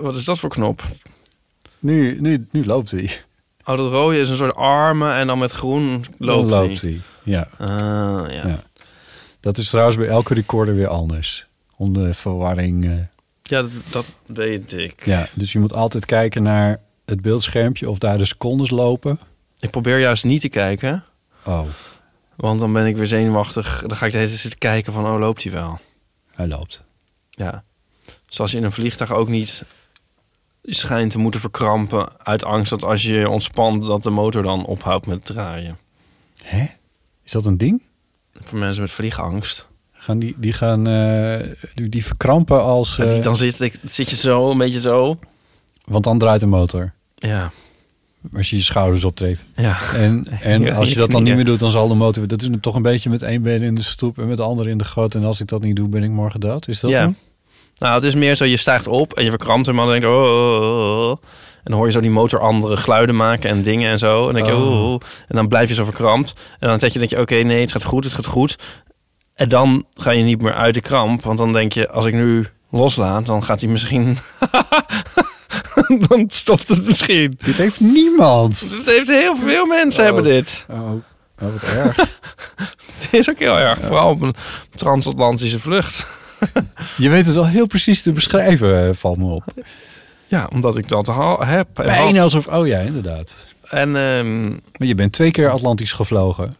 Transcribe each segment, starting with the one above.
Wat is dat voor knop? Nu, nu, nu loopt hij. Oh, dat rode is een soort armen en dan met groen loopt, Dan hij. loopt hij. Ja. Ah, ja. Ja. Dat is trouwens bij elke recorder weer anders. Om de verwarring. eh, Ja, dat, dat weet ik. ja, dus je moet altijd kijken naar het beeldschermpje of daar de secondes lopen. Ik probeer juist niet te kijken, Oh, want dan ben ik weer zenuwachtig. Dan ga ik de hele tijd zitten kijken van, oh, loopt hij wel? hij loopt. Ja. Zoals je in een vliegtuig ook niet schijnt te moeten verkrampen uit angst dat als je je ontspant, dat de motor dan ophoudt met draaien. Hè? Is dat een ding? Voor mensen met vliegangst. Gaan die, die gaan eh, die, verkrampen als. Eh, dan zit, ik, zit je zo, een beetje zo. want dan draait de motor. Ja, Als je je schouders optrekt. ja. En, en Ja, als je je dat dan niet meer doet, dan zal de motor... Dat is toch een beetje met één been in de stoep en met de andere in de goot. En als ik dat niet doe, ben ik morgen dood. Is dat ja. hem? Nou, het is meer zo, je stijgt op en je verkrampt hem en dan denk je, oh, oh, oh, oh. En dan hoor je zo die motor andere geluiden maken en dingen en zo. En dan denk je, Oh. En dan blijf je zo verkrampt. En dan denk je, denk je oké, nee, het gaat goed, het gaat goed. En dan ga je niet meer uit de kramp. Want dan denk je, als ik nu loslaat, dan gaat hij misschien... dan stopt het misschien. Dit heeft niemand. Het heeft heel veel mensen hebben dit. Oh, oh wat erg. Het is ook heel erg. Vooral op een transatlantische vlucht. Je weet het wel heel precies te beschrijven, eh, valt me op. Ja, omdat ik dat heb. Bijna alsof... Oh ja, inderdaad. En ehm, Maar je bent twee keer Atlantisch gevlogen.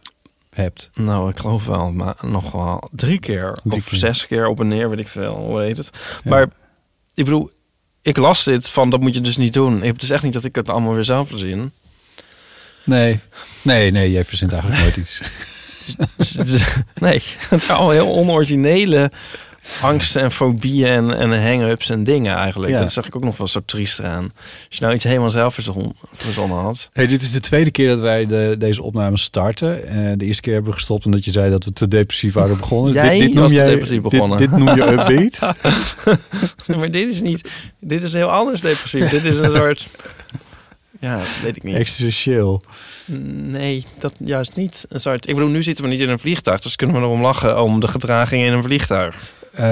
Hebt. Nou, ik geloof wel, maar nog wel drie keer. Drie of keer. zes keer op en neer, weet ik veel. Hoe heet het? Ja. Maar ik bedoel, ik las dit van, dat moet je dus niet doen. Het is echt niet dat ik het allemaal weer zelf verzin. Nee. Nee, nee, jij verzint eigenlijk nooit iets. Dus het is- nee, het zijn allemaal heel onoriginele angsten en fobieën en, en hang-ups en dingen eigenlijk. Ja. Dat zeg ik ook nog wel zo triest aan. Als je nou iets helemaal zelf verzon, verzonnen had. Hey, dit is de tweede keer dat wij de, deze opname starten. Eh, de eerste keer hebben we gestopt omdat je zei dat we te depressief waren begonnen. Jij dit, dit was te jij, depressief dit- begonnen. Dit, noem je upbeat. maar dit is niet, dit is heel anders depressief. dit is een soort, ja, weet ik niet. Existentieel. Nee, dat juist niet. Een soort, ik bedoel, nu zitten we niet in een vliegtuig, dus kunnen we erom lachen om de gedraging in een vliegtuig. Eh,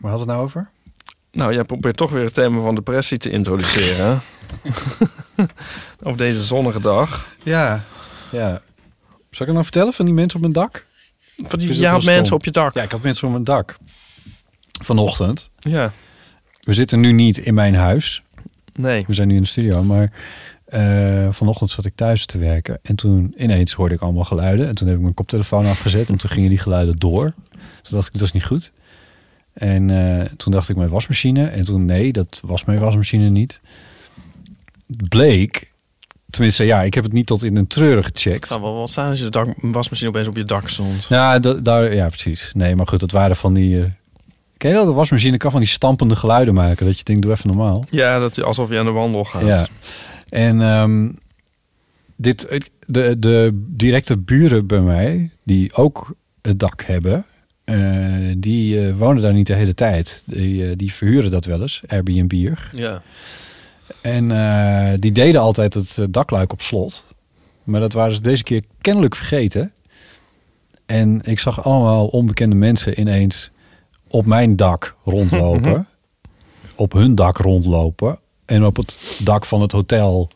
waar hadden we het nou over? Nou, jij probeert toch weer het thema van depressie te introduceren. op deze zonnige dag. Ja. ja. Zal ik het nou vertellen van die mensen op mijn dak? Van die, wel had mensen op je dak. Ja, ik had mensen op mijn dak. Vanochtend. Ja, We zitten nu niet in mijn huis. nee. We zijn nu in de studio, maar eh, vanochtend zat ik thuis te werken. En toen ineens hoorde ik allemaal geluiden. En toen heb ik mijn koptelefoon afgezet. En toen gingen die geluiden door. Toen dacht ik, dat is niet goed. En eh, toen dacht ik, mijn wasmachine. En toen, nee, dat was mijn wasmachine niet. Bleek, tenminste, ja, ik heb het niet tot in een treuren Het gecheckt. wel wat zijn als je de dak, wasmachine opeens op je dak stond. Ja, da- daar, ja, precies. Nee, maar goed, dat waren van die... eh ken je dat? De wasmachine kan van die stampende geluiden maken. Dat je denkt, doe even normaal. Ja, dat alsof je aan de wandel gaat. Ja. En ehm, dit, de, de directe buren bij mij, die ook het dak hebben, eh, die eh, wonen daar niet de hele tijd. Die, eh, die verhuren dat wel eens, Airbnb. ja. En die deden altijd het dakluik op slot. Maar dat waren ze deze keer kennelijk vergeten. En ik zag allemaal onbekende mensen ineens op mijn dak rondlopen. Op hun dak rondlopen. En op het dak van het hotel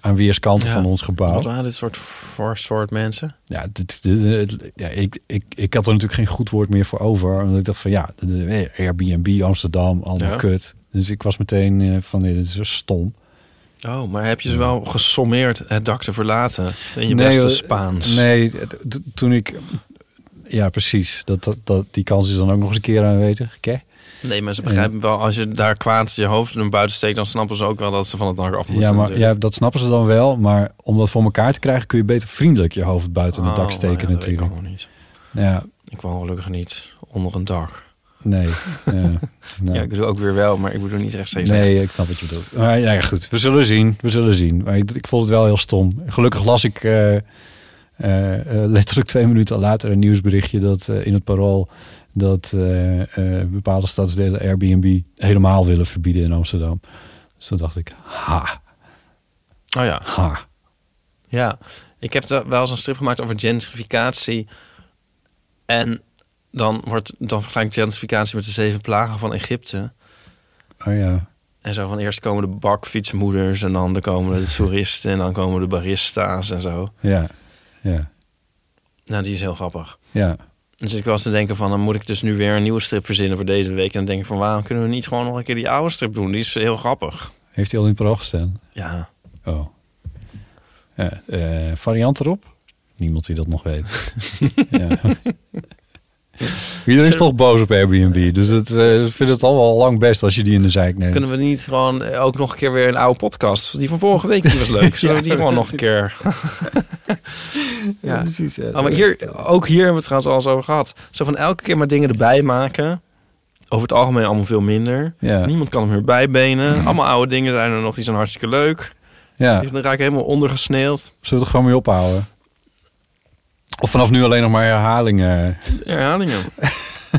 aan weerskanten Ja. van ons gebouw. Wat waren dit soort voor soort mensen? Ja, dit, dit, dit- ja ik, ik, ik had er natuurlijk geen goed woord meer voor over. Omdat ik dacht van ja, Airbnb Amsterdam, allemaal Ja. kut. Dus ik was meteen eh, van nee, dit is zo stom. Oh, maar heb je ze wel gesommeerd het dak te verlaten in je Nee, beste. Spaans? Nee, toen ik... Ja, precies. Dat, dat, dat, die kans is dan ook nog eens een keer aanwezig. Oké. Nee, maar ze begrijpen wel, als je daar kwaad je hoofd naar buiten steekt, dan snappen ze ook wel dat ze van het dak af moeten. Ja, maar ja, dat snappen ze dan wel. Maar om dat voor elkaar te krijgen... kun je beter vriendelijk je hoofd buiten het dak Oh, steken ja, natuurlijk. Ik niet. Ja, Ik woon gelukkig niet onder een dak. nee. ja, nou. Ja, ik doe ook weer wel, maar ik bedoel niet rechtstreeks. Nee, ik snap wat je bedoelt. Maar ja, goed, we zullen zien. We zullen zien. Maar ik, ik vond het wel heel stom. Gelukkig las ik eh, letterlijk twee minuten later een nieuwsberichtje dat in het parool dat eh, eh, bepaalde stadsdelen Airbnb helemaal willen verbieden in Amsterdam. Dus toen dacht ik, ha, Oh ja. ha. Ja, ik heb er wel eens een strip gemaakt over gentrificatie. En dan, wordt, dan vergelijk ik gentrificatie met de zeven plagen van Egypte. Oh ja, En zo van eerst komen de bakfietsmoeders en dan komen de toeristen en dan komen de barista's en zo. ja, ja, Nou, die is heel grappig. ja. Dus ik was te denken van, dan moet ik dus nu weer een nieuwe strip verzinnen voor deze week. En dan denk ik van, waarom kunnen we niet gewoon nog een keer die oude strip doen? Die is heel grappig. Heeft hij al in het parool gestaan? Ja, Oh. Ja, eh, variant erop? Niemand die dat nog weet. ja. Iedereen is toch boos op Airbnb. Dus het, ik vind het al wel lang best als je die in de zijk neemt. kunnen we niet gewoon eh, ook nog een keer weer een oude podcast? Die van vorige week, die was leuk. Zullen we die gewoon nog een keer... ja. precies. ja. Oh, maar hier, ook hier hebben we het trouwens al eens over gehad. Zo van elke keer maar dingen erbij maken. Over het algemeen allemaal veel minder. Ja. Niemand kan er meer bijbenen. Allemaal oude dingen zijn er nog. Die zijn hartstikke leuk. ja, Die raken helemaal ondergesneeuwd. zullen we er gewoon mee ophouden? Of vanaf nu alleen nog maar herhalingen. Herhalingen.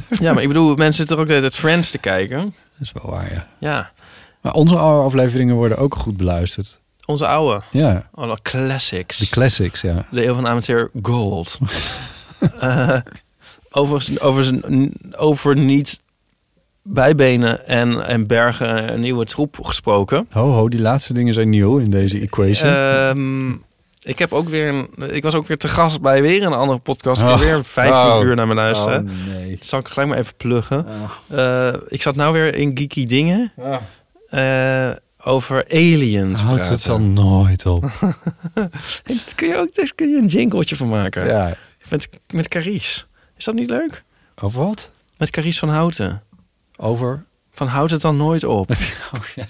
ja, maar ik bedoel, mensen zitten er ook de hele tijd Friends te kijken. Dat is wel waar, ja. Ja, Maar onze afleveringen worden ook goed beluisterd. Onze oude. Ja, Alle classics. de classics, ja. De eeuw van de amateur Gold. Eh, over, over, over niet bijbenen en, en bergen een nieuwe troep gesproken. Ho, ho, die laatste dingen zijn nieuw in deze equation. Ehm, ik heb ook weer een, ik was ook weer te gast bij weer een andere podcast. Ik Oh. weer 15 Oh. uur naar me luisteren. Oh, nee. Dat zal ik gelijk maar even pluggen. Eh, ik zat nou weer in geeky dingen. eh, over aliens Houdt praten. het dan nooit op. Daar kun je ook kun je een jingletje van maken. ja. Met, met Carice. Is dat niet leuk? Over wat? Met Carice van Houten. Over? Van houd het dan nooit op. Oh, ja.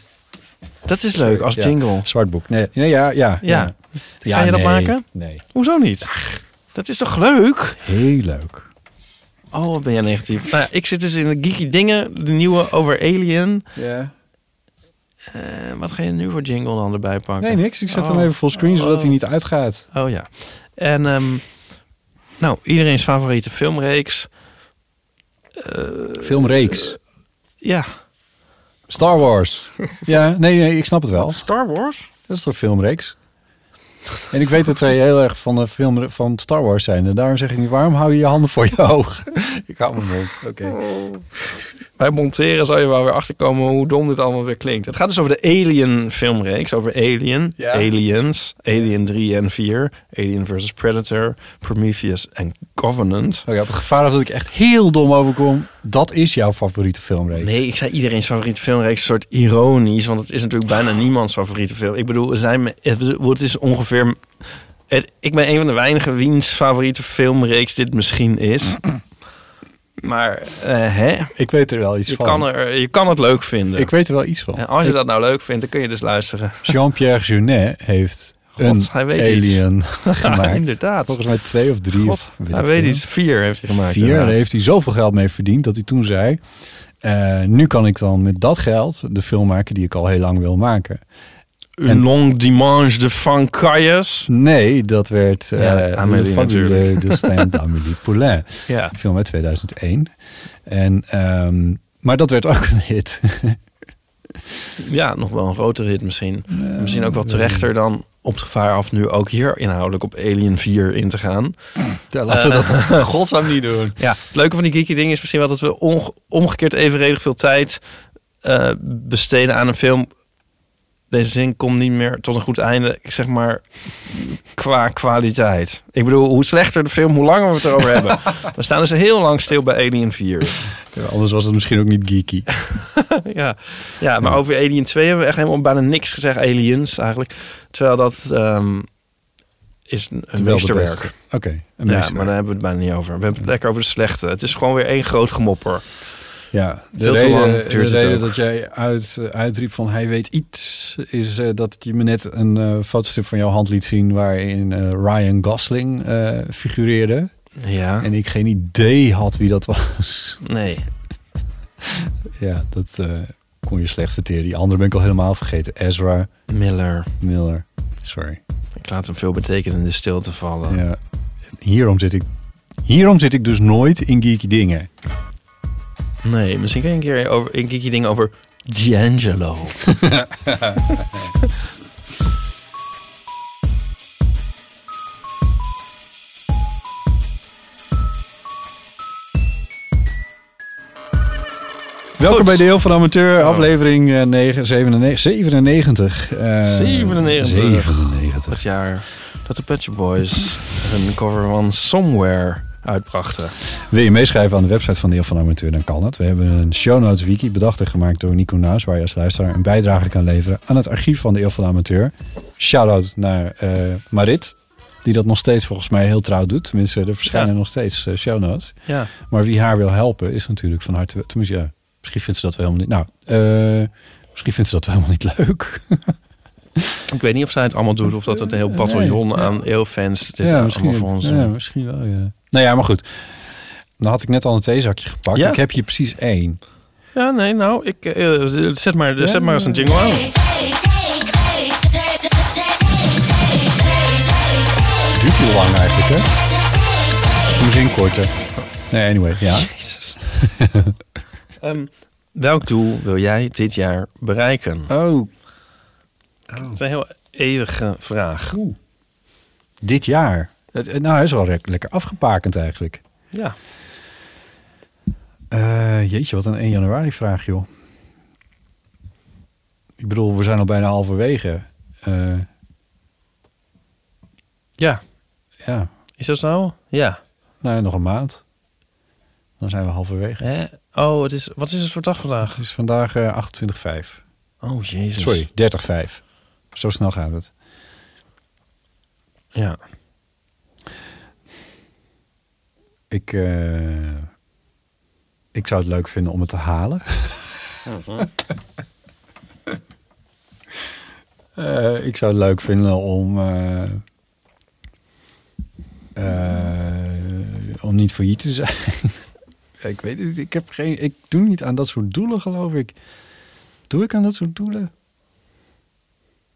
Dat is leuk als Ja. jingle. Zwartboek. Nee, nee ja, ja. Ja. Ga je dat nee, maken? Nee. Hoezo niet? Dat is toch leuk? Heel leuk. Oh, wat ben jij negatief. Nou ja, ik zit dus in de geeky dingen. De nieuwe over Alien. Ja. Eh, wat ga je nu voor jingle dan erbij pakken? Nee, niks. Ik zet Oh. hem even fullscreen, zodat Oh. hij niet uitgaat. Oh ja. En ehm, nou, iedereen's favoriete filmreeks. Eh, Filmreeks. ja. Star Wars. ja, nee, nee, ik snap het wel. Star Wars? Dat is toch een filmreeks? En ik weet dat zij heel erg van de film van Star Wars zijn. En daarom zeg ik niet, waarom hou je je handen voor je ogen? ik hou mijn mond. Oké. Bij monteren zal je wel weer achterkomen hoe dom dit allemaal weer klinkt. Het gaat dus over de Alien filmreeks. Over Alien, Ja. Aliens, Alien 3 en 4, Alien vs. Predator, Prometheus en Covenant. Oh ja, op het gevaar dat ik echt heel dom overkom. Dat is jouw favoriete filmreeks. Nee, ik zei iedereen's favoriete filmreeks een soort ironisch, want het is natuurlijk bijna niemands favoriete film. Ik bedoel, er zijn, het het is ongeveer... Het, ik ben een van de weinigen wiens favoriete filmreeks dit misschien is. Maar eh, hè, Ik weet er wel iets je van. kan, er, je kan het leuk vinden. Ik weet er wel iets van. En als je dat nou leuk vindt, dan kun je dus luisteren. Jean-Pierre Jeunet heeft God, een hij weet iets. alien gemaakt. inderdaad. Volgens mij twee of drie. God, of, hij weet veel. iets. Vier heeft hij gemaakt. Vier. Daar heeft hij zoveel geld mee verdiend dat hij toen zei... eh, nu kan ik dan met dat geld de film maken die ik al heel lang wil maken. Een long dimanche de Francailles. Nee, dat werd eh Ja, Amélie Fabuleux natuurlijk. Destin d'Amélie Poulain. Ja. Film uit 2001. En, ehm, maar dat werd ook een hit. ja, nog wel een grotere hit misschien. misschien ook wat terechter dan op het gevaar af nu ook hier inhoudelijk op Alien 4 in te gaan. Ja, laten we Eh, dat godsnaam niet doen. Ja, het leuke van die geeky ding is misschien wel dat we omgekeerd evenredig veel tijd eh, besteden aan een film deze zin komt niet meer tot een goed einde. Ik zeg maar qua kwaliteit. Ik bedoel, hoe slechter de film, hoe langer we het erover hebben. Dan staan ze heel lang stil bij Alien 4. Ja, anders was het misschien ook niet geeky. ja. ja, maar over Alien 2 hebben we echt helemaal bijna niks gezegd. Aliens eigenlijk. Terwijl dat ehm, is een, Terwijl meesterwerk. beste. Oké, Ja, maar daar hebben we het bijna niet over. We hebben het lekker over de slechte. Het is gewoon weer één groot gemopper. Ja, de Veel te het reden ook. dat jij uit, eh, uitriep van hij weet iets... is eh, dat je me net een eh, fotostrip van jouw hand liet zien... waarin Ryan Gosling figureerde. Ja. En ik geen idee had wie dat was. Nee. ja, dat kon je slecht verteren. Die andere ben ik al helemaal vergeten. Ezra Miller. Miller. Sorry. Ik laat hem veel betekenen in de stilte vallen. Ja. Hierom zit ik... Hierom zit ik dus nooit in geeky dingen. Nee, misschien kun je een keer over, een keertje dingen over D'Angelo. Welkom bij Deel van Amateur, aflevering eh, 9, 97. 97. eh, 97. 97. Het jaar dat de Shop Boys een cover van Somewhere uitbrachten. Wil je meeschrijven aan de website van Deel van Amateur, dan kan dat. We hebben een show notes wiki bedacht en gemaakt door Nico Naus... waar je als luisteraar een bijdrage kan leveren aan het archief van de Deel van Amateur. Shout-out naar eh, Marit, die dat nog steeds volgens mij heel trouw doet. Tenminste, er verschijnen Ja. nog steeds eh, show notes. Ja. Maar wie haar wil helpen is natuurlijk van harte... Tenminste, ja, misschien vindt ze dat wel helemaal niet... Nou, eh, misschien vindt ze dat wel helemaal niet leuk. Ik weet niet of zij het allemaal doet of dat het een heel bataljon Nee, ja. aan eeuwfans dit ja, allemaal misschien, voor ons ja, misschien wel, ja. Nou ja, maar goed. Dan had ik net al een theezakje gepakt. Ja. Ik heb hier precies één. Ja, nee, nou, ik, eh, zet, maar, Ja, zet maar eens een jingle aan. Duurt heel lang eigenlijk, hè? Misschien korter. Nee, anyway, ja. Jezus. Ehm, welk doel wil jij dit jaar bereiken? Oh, Dat is een heel eeuwige vraag. dit jaar. Nou, hij is wel lekker afgepakend eigenlijk. Ja. Eh, jeetje, wat een 1 januari vraag, joh. Ik bedoel, we zijn al bijna halverwege. Eh, Ja. ja, Is dat zo? Ja. nou, nog een maand. Dan zijn we halverwege. Hè? Oh, het is, wat is het voor dag vandaag? Het is vandaag eh 28,5. Oh, jezus. Sorry, 30,5. Zo snel gaat het. Ja. Ik, eh, ik zou het leuk vinden om het te halen. Eh, ik zou het leuk vinden om, eh, om niet failliet te zijn. Ik weet het, ik heb geen, ik doe niet aan dat soort doelen, geloof ik. Doe ik aan dat soort doelen?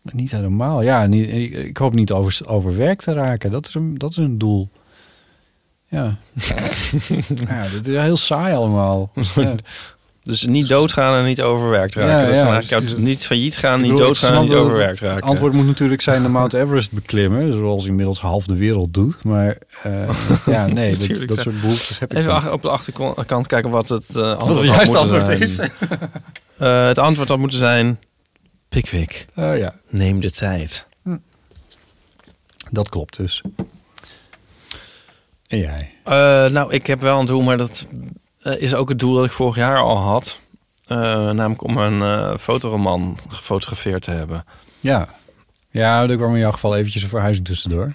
Niet helemaal. Ja, niet, ik, ik hoop niet over, overwerkt te raken. Dat is een, dat is een doel. Ja. ja, dat is heel saai allemaal. Ja. Dus niet doodgaan en niet overwerkt raken. Ja, dat is ja, eigenlijk jouw- niet failliet gaan, niet bedoel, doodgaan en niet overwerkt raken. Het antwoord moet natuurlijk zijn de Mount Everest beklimmen, zoals inmiddels half de wereld doet. Maar eh, ja, nee, dat, soort behoeftes heb ik Even niet. op de achterkant kijken wat het eh, antwoord Wat het had juiste antwoord is. Eh, het antwoord had moeten zijn... Pickwick, Oh ja, neem de tijd. dat klopt dus. En jij? Eh, nou, ik heb wel een doel, maar dat eh, is ook het doel dat ik vorig jaar al had. Eh, namelijk om een eh, fotoroman gefotografeerd te hebben. Ja. Ja, er kwam in jouw geval eventjes een verhuizing tussendoor.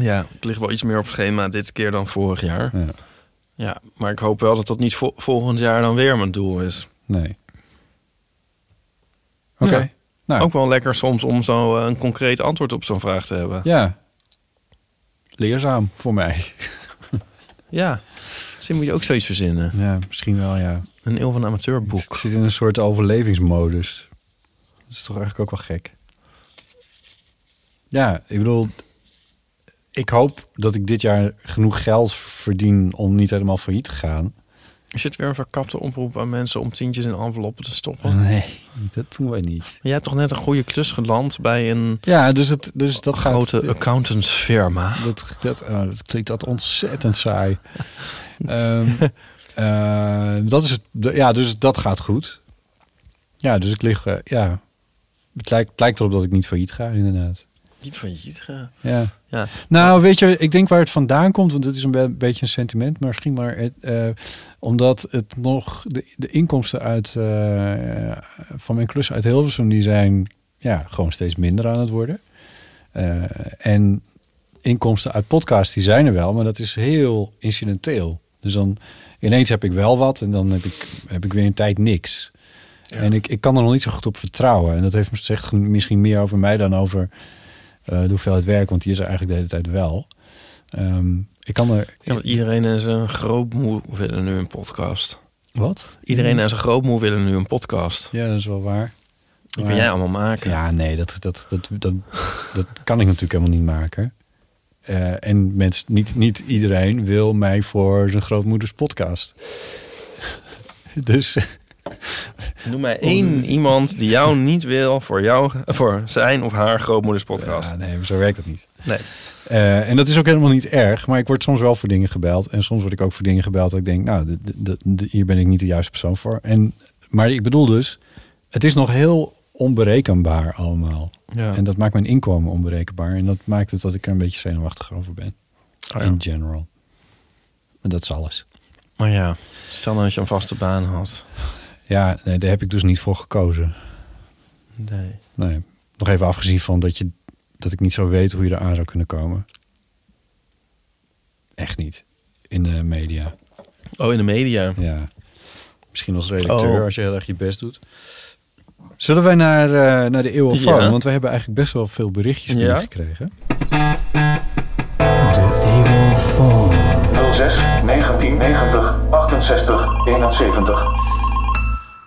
Ja, het ligt wel iets meer op schema dit keer dan vorig jaar. Ja. Ja, maar ik hoop wel dat dat niet vo- volgend jaar dan weer mijn doel is. Nee. Oké. Ja. Nou, Ook wel lekker soms om zo eh, een concreet antwoord op zo'n vraag te hebben. ja. Leerzaam voor mij. Ja, misschien moet je ook zoiets verzinnen. Ja, misschien wel, ja. Een eeuw van amateurboek. zit in een soort overlevingsmodus. Dat is toch eigenlijk ook wel gek. Ja, ik bedoel... Ik hoop dat ik dit jaar genoeg geld verdien om niet helemaal failliet te gaan. Is het weer een verkapte oproep aan mensen om tientjes in enveloppen te stoppen? Nee, dat doen wij niet. Jij hebt toch net een goede klus geland bij een Ja, dus, het, dus dat gaat... grote accountantsfirma. Dat, dat, oh, dat klinkt dat ontzettend saai. Ehm, eh, dat is het. Ja, dus dat gaat goed. Ja, dus ik lig. eh, ja. het lijkt, het lijkt erop dat ik niet failliet ga, inderdaad. Niet je gaan. Ja. Ja. Nou, weet je, ik denk waar het vandaan komt, want het is een be- beetje een sentiment, maar misschien maar het, eh, omdat het nog de, de inkomsten uit eh, van mijn klussen uit Hilversum die zijn ja gewoon steeds minder aan het worden. Eh, en inkomsten uit podcast die zijn er wel, maar dat is heel incidenteel. Dus dan ineens heb ik wel wat en dan heb ik, heb ik weer een tijd niks. En ik, ik kan er nog niet zo goed op vertrouwen. En dat heeft zegt misschien meer over mij dan over de hoeveelheid werk, want die is er eigenlijk de hele tijd wel. Ehm, ik kan er. Ja, want iedereen en zijn grootmoe willen nu een podcast. Wat? Iedereen en zijn grootmoe willen nu een podcast. Ja, dat is wel waar. Kun jij allemaal maken. Ja, nee, dat, dat, dat, dat, dat kan ik natuurlijk helemaal niet maken. Eh, en mensen, niet, niet iedereen wil mij voor zijn grootmoeders podcast. dus Noem mij één iemand die jou niet wil voor, jou, voor zijn of haar grootmoeders podcast. Ja, nee, zo werkt het niet. Nee. Eh, en dat is ook helemaal niet erg. Maar ik word soms wel voor dingen gebeld. En soms word ik ook voor dingen gebeld dat ik denk, nou, hier ben ik niet de juiste persoon voor. En, maar ik bedoel dus, het is nog heel onberekenbaar allemaal. Ja. En dat maakt mijn inkomen onberekenbaar. En dat maakt het dat ik er een beetje zenuwachtig over ben. Oh ja. In general. En dat is alles. Maar ja, stel nou dat je een vaste baan had. Ja, nee, daar heb ik dus niet voor gekozen. Nee. Nee. Nog even afgezien van dat, je, dat ik niet zo weet hoe je eraan zou kunnen komen. Echt niet. In de media. Oh, in de media. Ja. Misschien als redacteur, Oh. als je heel erg je best doet. Zullen wij naar, eh, naar de eeuwofoon? Ja. Want we hebben eigenlijk best wel veel berichtjes Ja. binnengekregen. 06 1990 68 71.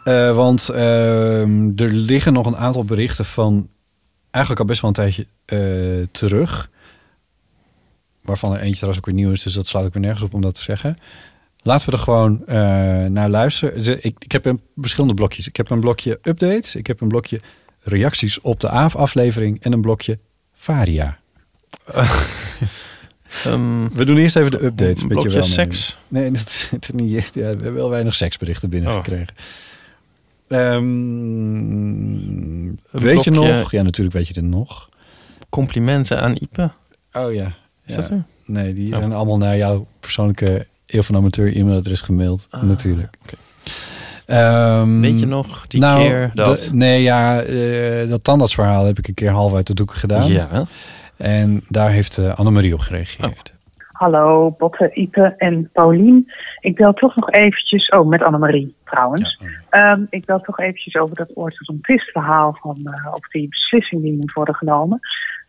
Eh, want ehm, er liggen nog een aantal berichten van eigenlijk al best wel een tijdje eh, terug. Waarvan er eentje trouwens ook weer nieuw is, dus dat slaat ik weer nergens op om dat te zeggen. Laten we er gewoon eh, naar luisteren. Ik, ik heb een, verschillende blokjes. Ik heb een blokje updates, ik heb een blokje reacties op de AAF-aflevering en een blokje Varia. Ehm, We doen eerst even de updates. Een blokje seks? Nee, dat zit er niet. Ja, we hebben wel weinig seksberichten binnengekregen. Ehm, weet je nog? Ja, natuurlijk weet je dit nog. complimenten aan Ipe. Oh ja. Is Ja. dat er? Nee, die Oh. zijn allemaal naar jouw persoonlijke Eeuw van Amateur e-mailadres gemaild. Ah, natuurlijk. Ehm, Weet je nog die nou, keer dat... de- nee, ja, eh, dat tandartsverhaal heb ik een keer half uit de doeken gedaan. Ja. En daar heeft eh, Annemarie op gereageerd. Hallo, Botte, Ipe en Paulien. Ik bel toch nog eventjes, oh, met Annemarie trouwens. Ehm, ik bel toch eventjes over dat orthodontist verhaal van, eh over die beslissing die moet worden genomen.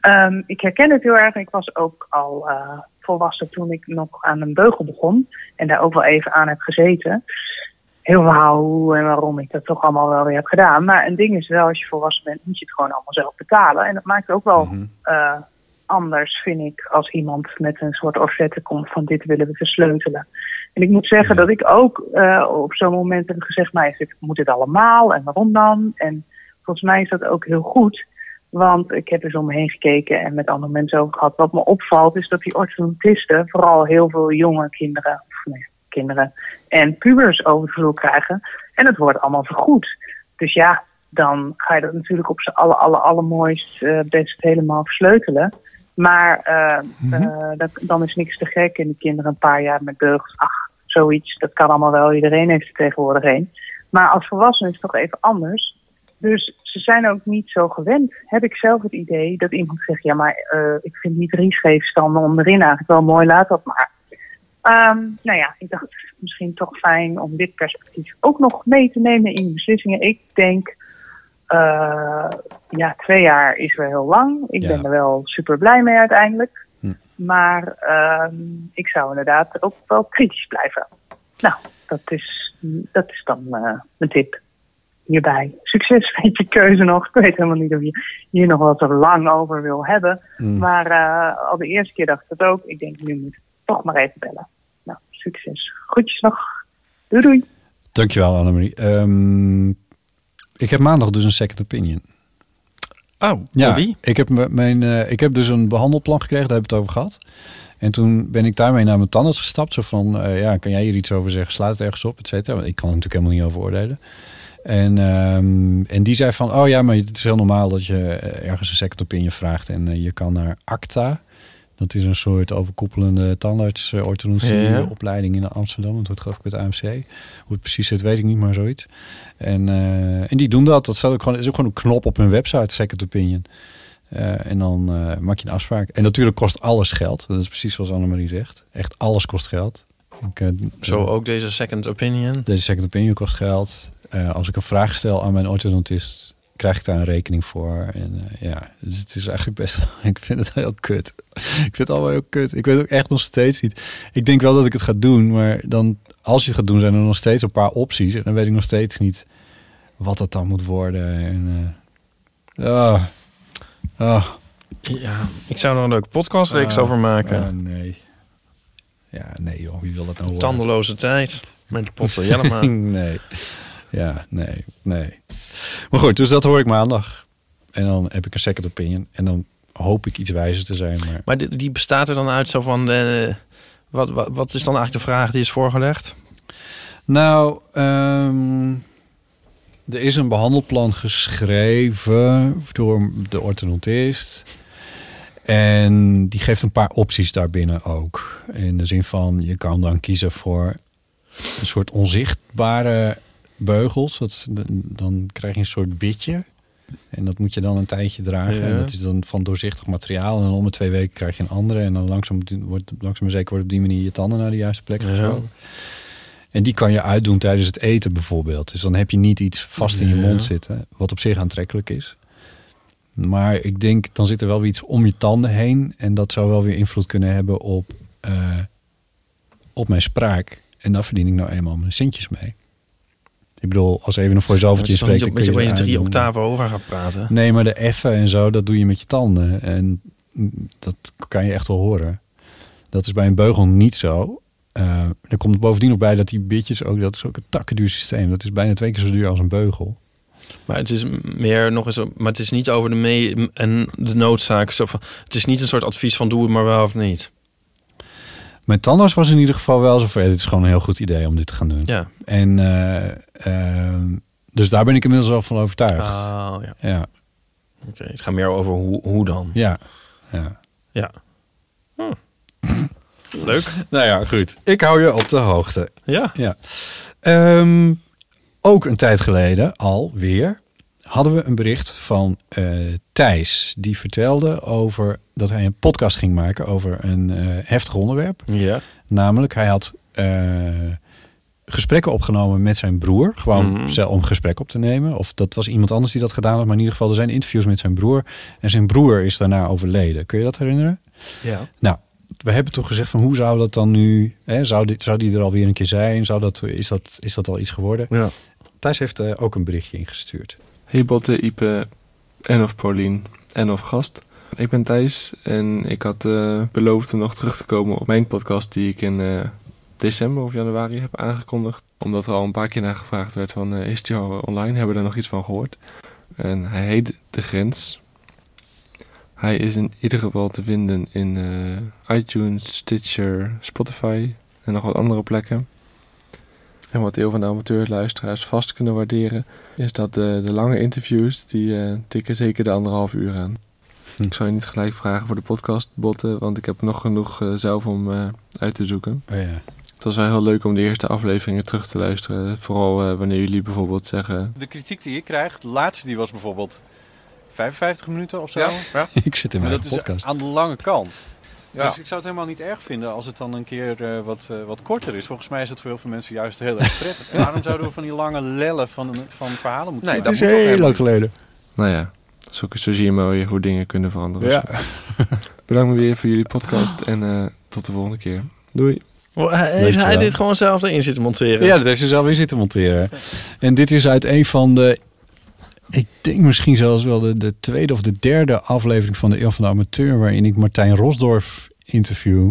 Ehm, ik herken het heel erg. Ik was ook al eh, volwassen toen ik nog aan een beugel begon. En daar ook wel even aan heb gezeten. Heel verhaal hoe en waarom ik dat toch allemaal wel weer heb gedaan. Maar een ding is wel, als je volwassen bent, moet je het gewoon allemaal zelf betalen. En dat maakt ook wel eh, anders, vind ik, als iemand met een soort offerte komt van dit willen we versleutelen. En ik moet zeggen dat ik ook eh, op zo'n moment heb gezegd, nou, is dit, moet dit allemaal en waarom dan? En volgens mij is dat ook heel goed, want ik heb eens om me heen gekeken en met andere mensen over gehad. Wat me opvalt is dat die orthodontisten vooral heel veel jonge kinderen, of nee, kinderen en pubers over de vloer krijgen. En het wordt allemaal vergoed. Dus ja, dan ga je dat natuurlijk op z'n alle, alle, allermooist eh, best helemaal versleutelen. Maar eh, eh, dat, dan is niks te gek. En die kinderen een paar jaar met beugels, ach, zoiets, dat kan allemaal wel. Iedereen heeft er tegenwoordig een. Maar als volwassenen is het toch even anders. Dus ze zijn ook niet zo gewend. Heb ik zelf het idee dat iemand zegt, ja, maar eh, ik vind niet riesgeefstanden onderin eigenlijk wel mooi, laat dat maar. Ehm, nou ja, ik dacht misschien toch fijn om dit perspectief ook nog mee te nemen in de beslissingen. Ik denk, eh, ja, twee jaar is wel heel lang. Ik Ja. ben er wel super blij mee uiteindelijk. Hm. Maar ehm, ik zou inderdaad ook wel kritisch blijven. Nou, dat is, dat is dan eh mijn tip hierbij. Succes met je keuze nog. Ik weet helemaal niet of je hier nog wel zo lang over wil hebben. Mm. Maar eh, al de eerste keer dacht ik dat ook. Ik denk, nu moet ik toch maar even bellen. Nou, succes. Groetjes nog. Doei doei. Dankjewel, Annemarie. Ehm, ik heb maandag dus een second opinion. Oh, Ja, wie? Ik heb, mijn, eh, ik heb dus een behandelplan gekregen, daar hebben we het over gehad. En toen ben ik daarmee naar mijn tandarts gestapt. Zo van, eh, ja, kan jij hier iets over zeggen? Slaat het ergens op, et cetera? Want ik kan er natuurlijk helemaal niet over oordelen. En, ehm, en die zei van, oh ja, maar het is heel normaal dat je eh, ergens een second opinion vraagt. En je kan naar ACTA. Dat is een soort overkoepelende tandarts-orthodontie Ja. opleiding in Amsterdam. Dat hoort geloof ik bij het AMC. Hoe het precies zit, weet ik niet, maar zoiets. En, eh, en die doen dat. Dat staat ook gewoon, is ook gewoon een knop op hun website, second opinion. Eh, en dan eh, maak je een afspraak. En natuurlijk kost alles geld. Dat is precies zoals Annemarie zegt. Echt alles kost geld. Ik, eh, Zo ook deze second opinion. deze second opinion kost geld. Eh, als ik een vraag stel aan mijn orthodontist, krijg ik daar een rekening voor. En eh, ja, dus het is eigenlijk best... ik vind het heel kut. ik vind het allemaal heel kut. Ik weet ook echt nog steeds niet. Ik denk wel dat ik het ga doen, maar dan... Als je het gaat doen, zijn er nog steeds een paar opties. En dan weet ik nog steeds niet wat het dan moet worden. En, ah. Ja, ik zou er een leuke podcastreeks Ah, over maken. nee. Ja, nee joh, wie wil dat nou horen? Tandeloze tijd. Met Potter Jellema. nee. Ja, nee, nee. Maar goed, dus dat hoor ik maandag. En dan heb ik een second opinion. En dan hoop ik iets wijzer te zijn. Maar Maar die, die bestaat er dan uit zo van... eh, wat, wat, wat is dan eigenlijk de vraag die is voorgelegd? Nou, ehm, er is een behandelplan geschreven door de orthodontist. En die geeft een paar opties daarbinnen ook. In de zin van, je kan dan kiezen voor een soort onzichtbare beugels. Dat, dan krijg je een soort bitje. En dat moet je dan een tijdje dragen. Ja. En dat is dan van doorzichtig materiaal. En dan om de twee weken krijg je een andere. En dan langzaam, wordt, langzaam maar zeker wordt op die manier je tanden naar de juiste plek Ja. geschoven. En die kan je uitdoen tijdens het eten bijvoorbeeld. Dus dan heb je niet iets vast in je mond zitten, wat op zich aantrekkelijk is. Maar ik denk, dan zit er wel weer iets om je tanden heen. En dat zou wel weer invloed kunnen hebben op, eh, op mijn spraak. En daar verdien ik nou eenmaal mijn centjes mee. Ik bedoel, als even een voice-overtje spreekt... dat dan je opeens drie octaven over gaat praten? Nee, maar de effen en zo, dat doe je met je tanden. En dat kan je echt wel horen. Dat is bij een beugel niet zo. Eh er komt bovendien nog bij dat die bitjes ook, dat is ook een takkenduur systeem. Dat is bijna twee keer zo duur als een beugel. Maar het is meer nog eens... Maar het is niet over de mee en de noodzaak. Het is niet een soort advies van doe het maar wel of niet. Mijn tandarts was in ieder geval wel zo van, ja, dit is gewoon een heel goed idee om dit te gaan doen. Ja. En eh, ehm, dus daar ben ik inmiddels wel van overtuigd. Oh, ja. Ja. Oké, het gaat meer over hoe, hoe dan. Ja. Ja. Ja. Hm. Leuk. Nou ja, goed. Ik hou je op de hoogte. Ja. ja. Ehm, ook een tijd geleden alweer hadden we een bericht van eh, Thijs. Die vertelde over dat hij een podcast ging maken over een eh, heftig onderwerp. Ja. Namelijk, hij had eh, gesprekken opgenomen met zijn broer. Gewoon zelf om gesprek op te nemen. Of dat was iemand anders die dat gedaan had. Maar in ieder geval, er zijn interviews met zijn broer. En zijn broer is daarna overleden. Kun je dat herinneren? Ja. Nou, we hebben toen gezegd van hoe zou dat dan nu... Hè, zou, die, zou die er alweer een keer zijn? Zou dat, is, dat, is dat al iets geworden? Ja. Thijs heeft ook een berichtje ingestuurd. Hey Botte, Ipe en of Paulien en of gast. Ik ben Thijs en ik had eh, beloofd om nog terug te komen op mijn podcast die ik in eh, december of januari heb aangekondigd. Omdat er al een paar keer naar gevraagd werd van eh, is die al online? Hebben we daar nog iets van gehoord? En hij heet De Grens. Hij is in ieder geval te vinden in iTunes, Stitcher, Spotify en nog wat andere plekken. En wat heel van de amateurluisteraars vast kunnen waarderen, is dat de, de lange interviews, die eh, tikken zeker de anderhalf uur aan. Ik zou je niet gelijk vragen voor de podcast, Botten, want ik heb nog genoeg eh, zelf om eh, uit te zoeken. Oh ja. Het was wel heel leuk om de eerste afleveringen terug te luisteren. Vooral eh, wanneer jullie bijvoorbeeld zeggen... De kritiek die ik krijg, de laatste die was bijvoorbeeld 55 minuten of zo. Ja, ja. Ik zit in mijn dat is podcast. aan de lange kant. Ja. Dus ik zou het helemaal niet erg vinden als het dan een keer eh, wat, eh, wat korter is. Volgens mij is het voor heel veel mensen juist heel erg prettig. Waarom zouden we van die lange lellen van, van verhalen moeten Nee, maken? dat moet toch helemaal niet. geleden. Nou ja, zo, zo zie je mooi hoe dingen kunnen veranderen. Ja. Bedankt weer voor jullie podcast en eh, tot de volgende keer. Doei. Hij- Heeft hij dit gewoon zelf erin zitten monteren? Ja, dat heeft ze zelf weer zitten monteren. En dit is uit een van de... Ik denk misschien zelfs wel de, de tweede of de derde aflevering van de Eeuw van de Amateur... waarin ik Martijn Rosdorf interview.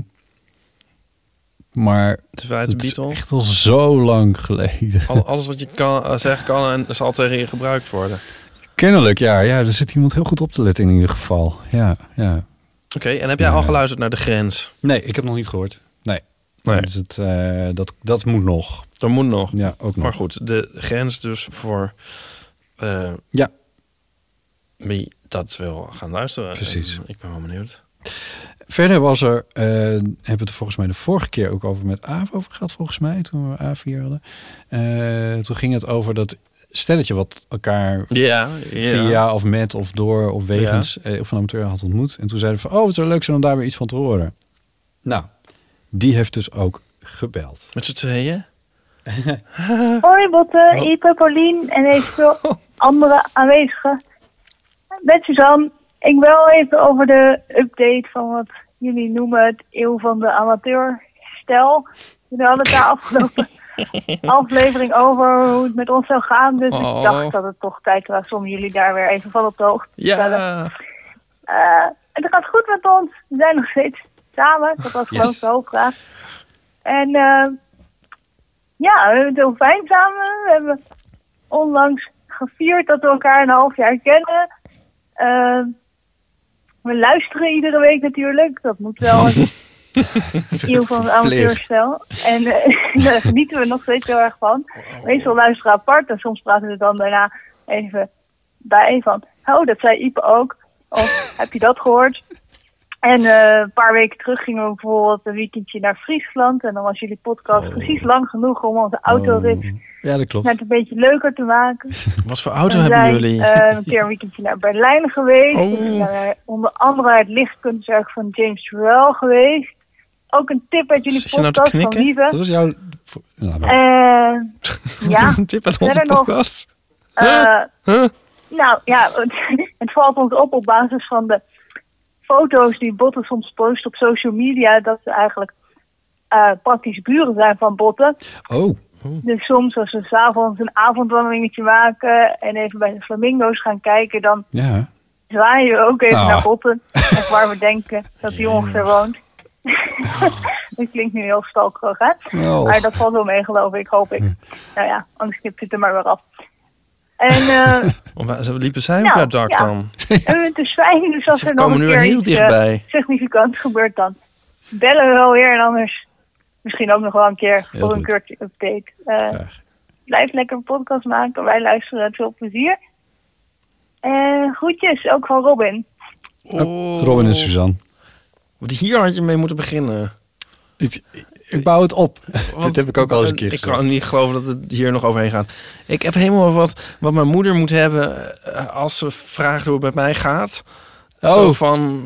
Maar Het is echt al zo lang geleden. Al- alles wat je kan, eh, zeggen kan en zal tegen je gebruikt worden. Kennelijk, ja. ja. Er zit iemand heel goed op te letten in ieder geval. Ja, ja. Oké, en heb jij Ja. al geluisterd naar De Grens? Nee, ik heb nog niet gehoord. Nee. Nee. Dus het, eh, dat, dat moet nog. Dat moet nog. Ja, ook nog. Maar goed, de grens dus voor eh, Ja. wie dat wil gaan luisteren. Precies. En ik ben wel benieuwd. Verder was er, eh, hebben we het volgens mij de vorige keer ook over met Aaf over gehad, volgens mij, toen we Aaf hier hadden. Eh, toen ging het over dat stelletje wat elkaar Ja, ja. via of met of door of wegens eh, of van amateur had ontmoet. En toen zeiden we van, oh, het zou leuk zijn om daar weer iets van te horen. Nou, die heeft dus ook gebeld. Met z'n tweeën? Hoi Botte, Oh. Ipe, Paulien en eventueel andere aanwezigen. Met Suzanne, ik wil even over de update van wat jullie noemen het eeuw van de amateurstel. Jullie hadden het daar afgelopen aflevering over hoe het met ons zou gaan. Dus Oh. ik dacht dat het toch tijd was om jullie daar weer even van op de hoogte te stellen. Ja. Eh, het gaat goed met ons. We zijn nog steeds samen. Dat was gewoon de hoofdvraag. En eh, ja, we hebben het heel fijn samen. We hebben onlangs gevierd dat we elkaar een half jaar kennen. Eh, we luisteren iedere week natuurlijk. Dat moet wel een van het amateurstel. En eh, daar genieten we nog steeds heel erg van. Meestal luisteren we apart en soms praten we dan daarna even bij van... Oh, dat zei Ipe ook. Of heb je dat gehoord? En eh, een paar weken terug gingen we bijvoorbeeld een weekendje naar Friesland. En dan was jullie podcast precies lang genoeg om onze autorit Ja, dat klopt. net een beetje leuker te maken. Wat voor auto hebben zijn jullie? eh, een keer een weekendje naar Berlijn geweest. Oh. We zijn naar onder andere het lichtkunstwerk van James Turrell geweest. Ook een tip uit jullie Zit nou podcast van? Lieve. Dat was jouw... Nou, nou. Eh, ja, Dat is een tip uit onze verder nog, podcast. eh, Huh? nou ja, het, het valt ons op op basis van de foto's die Botten soms post op social media, dat ze eigenlijk eh, praktisch buren zijn van Botten. Oh. Dus soms als we s'avonds een avondwandelingetje maken en even bij de flamingo's gaan kijken, dan Ja. zwaaien we ook even Ah. naar Botten. Waar we denken dat hij ongeveer woont. dat klinkt nu heel stalkerig, hè? Oh. Maar dat valt wel mee, geloof ik, hoop ik. Nou ja, anders knipt het er maar weer af. En eh, Ze liepen zij ook Nou, uit het dak ja. dan? En het is fijn, dus als Ze er nog komen een nu keer weer heel iets dichtbij. eh, significants gebeurt, dan bellen we wel weer. En anders misschien ook nog wel een keer Heel voor een keurtje update. Eh, blijf lekker een podcast maken. Wij luisteren met veel plezier. En groetjes, ook van Robin. Oh. Robin en Suzanne. Want Hier had je mee moeten beginnen. Ik, ik bouw het op. Want- Dit heb ik ook al eens een keer Ik gezegd. kan niet geloven dat het hier nog overheen gaat. Ik heb helemaal wat, wat mijn moeder moet hebben eh, als ze vraagt hoe het met mij gaat. Oh. Zo van,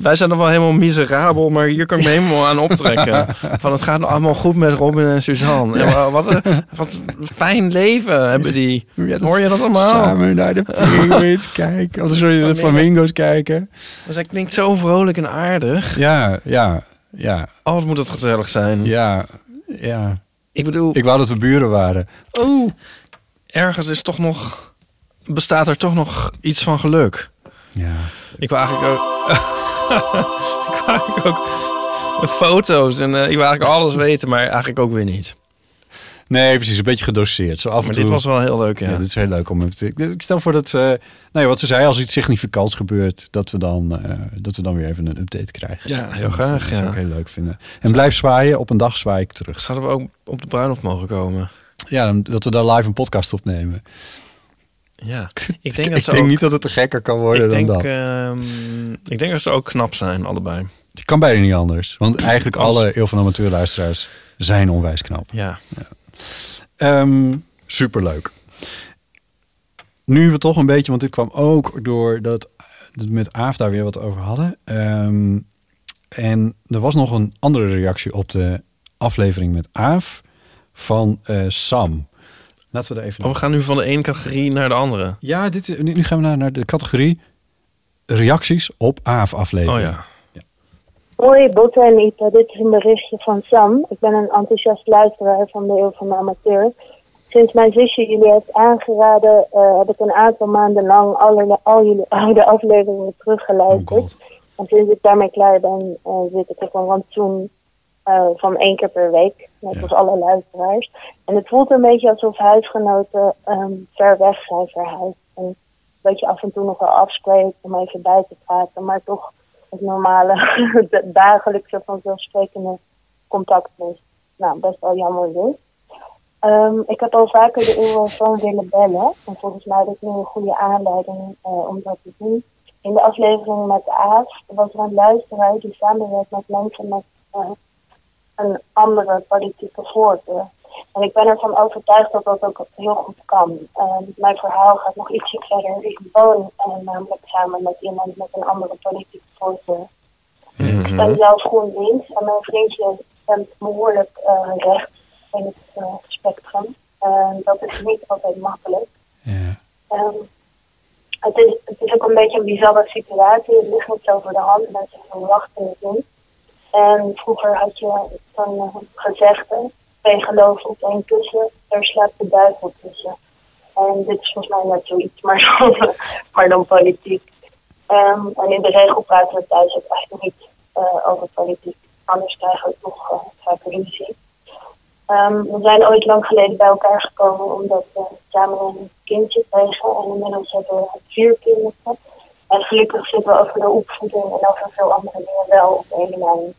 wij zijn nog wel helemaal miserabel, maar hier kan ik me helemaal aan optrekken. van het gaat allemaal goed met Robin en Suzanne. En wa- wat, een, wat een fijn leven hebben die. Hoor je dat allemaal? Samen naar de penguins kijken. Of sorry, de flamingo's kijken. Hij klinkt zo vrolijk en aardig. Ja, ja, ja. Oh, wat moet het gezellig zijn. Ja, ja. Ik bedoel... Ik wou dat we buren waren. Oh, ergens is toch nog... Bestaat er toch nog iets van geluk? Ja. Ik wil eigenlijk ook... ik wil eigenlijk ook foto's en eh, ik wil eigenlijk alles weten, maar eigenlijk ook weer niet. Nee, precies. Een beetje gedoseerd. Zo af en Maar toe. dit was wel heel leuk, ja. dit is heel leuk om te... Ik stel voor dat... eh nou ja, wat ze zei, als iets significants gebeurt... dat we dan, eh, dat we dan weer even een update krijgen. Ja, heel Dat- graag, Dat zou ja. ik heel leuk vinden. En blijf zwaaien. Op een dag zwaai ik terug. Zouden we ook op de bruiloft mogen komen? Ja, dat we daar live een podcast opnemen. Ja, ik denk, dat ik ze denk ook- niet dat het te gekker kan worden ik dan denk, dat. ehm, ik denk dat ze ook knap zijn, allebei. Je kan bijna niet anders. Want eigenlijk Als- alle heel van amateurluisteraars zijn onwijs knap. Ja. Ehm, superleuk. Nu we toch een beetje, want dit kwam ook door dat we met Aaf daar weer wat over hadden. Ehm, en er was nog een andere reactie op de aflevering met Aaf van eh, Sam. Laten we daar even Oh, we gaan nu van de ene categorie naar de andere. Ja, dit, nu gaan we naar, naar de categorie reacties op Aaf-aflevering. Oh ja. Hoi Botte en Ipe, dit is een berichtje van Sam. Ik ben een enthousiast luisteraar van de Eeuw van de Amateur. Sinds mijn zusje jullie heeft aangeraden, eh, heb ik een aantal maanden lang alle, al jullie oude afleveringen teruggeluisterd. en sinds ik daarmee klaar ben, eh, zit ik op een rantsoen eh, van één keer per week. Net als alle luisteraars. En het voelt een beetje alsof huisgenoten ehm, ver weg zijn verhuisd. En dat je af en toe nog wel afspreekt om even bij te praten, maar toch het normale, het dagelijkse vanzelfsprekende contact is. Nou, best wel jammer dus. Ehm, ik heb al vaker de Eurofoon willen bellen. En volgens mij is nu een goede aanleiding eh, om dat te doen. In de aflevering met Aaf was er een luisteraar die samenwerkt met mensen met eh, een andere politieke voorkeur. En ik ben ervan overtuigd dat dat ook heel goed kan. Ehm, mijn verhaal gaat nog ietsje verder. Ik woon eh, namelijk samen met iemand met een andere politieke voorkeur. Ik ben zelf GroenLinks en mijn vriendje stemt behoorlijk eh, rechts in het eh, spectrum. En dat is niet altijd makkelijk. Ehm, het, is, het is ook een beetje een bizarre situatie. Het ligt niet zo voor de hand. Mensen verwachten het niet. En vroeger had je zo'n uh, gezegde, twee geloven op één kussen, daar slaapt de duivel tussen. En dit is volgens mij net zoiets, maar dan, maar politiek. Ehm, en in de regel praten we thuis ook eigenlijk niet eh, over politiek. Anders krijgen we toch uh, vaak we zijn ooit lang geleden bij elkaar gekomen omdat we samen een kindje kregen. En inmiddels hebben we vier kinderen. En gelukkig zitten we over de opvoeding en over veel andere dingen wel op één lijn.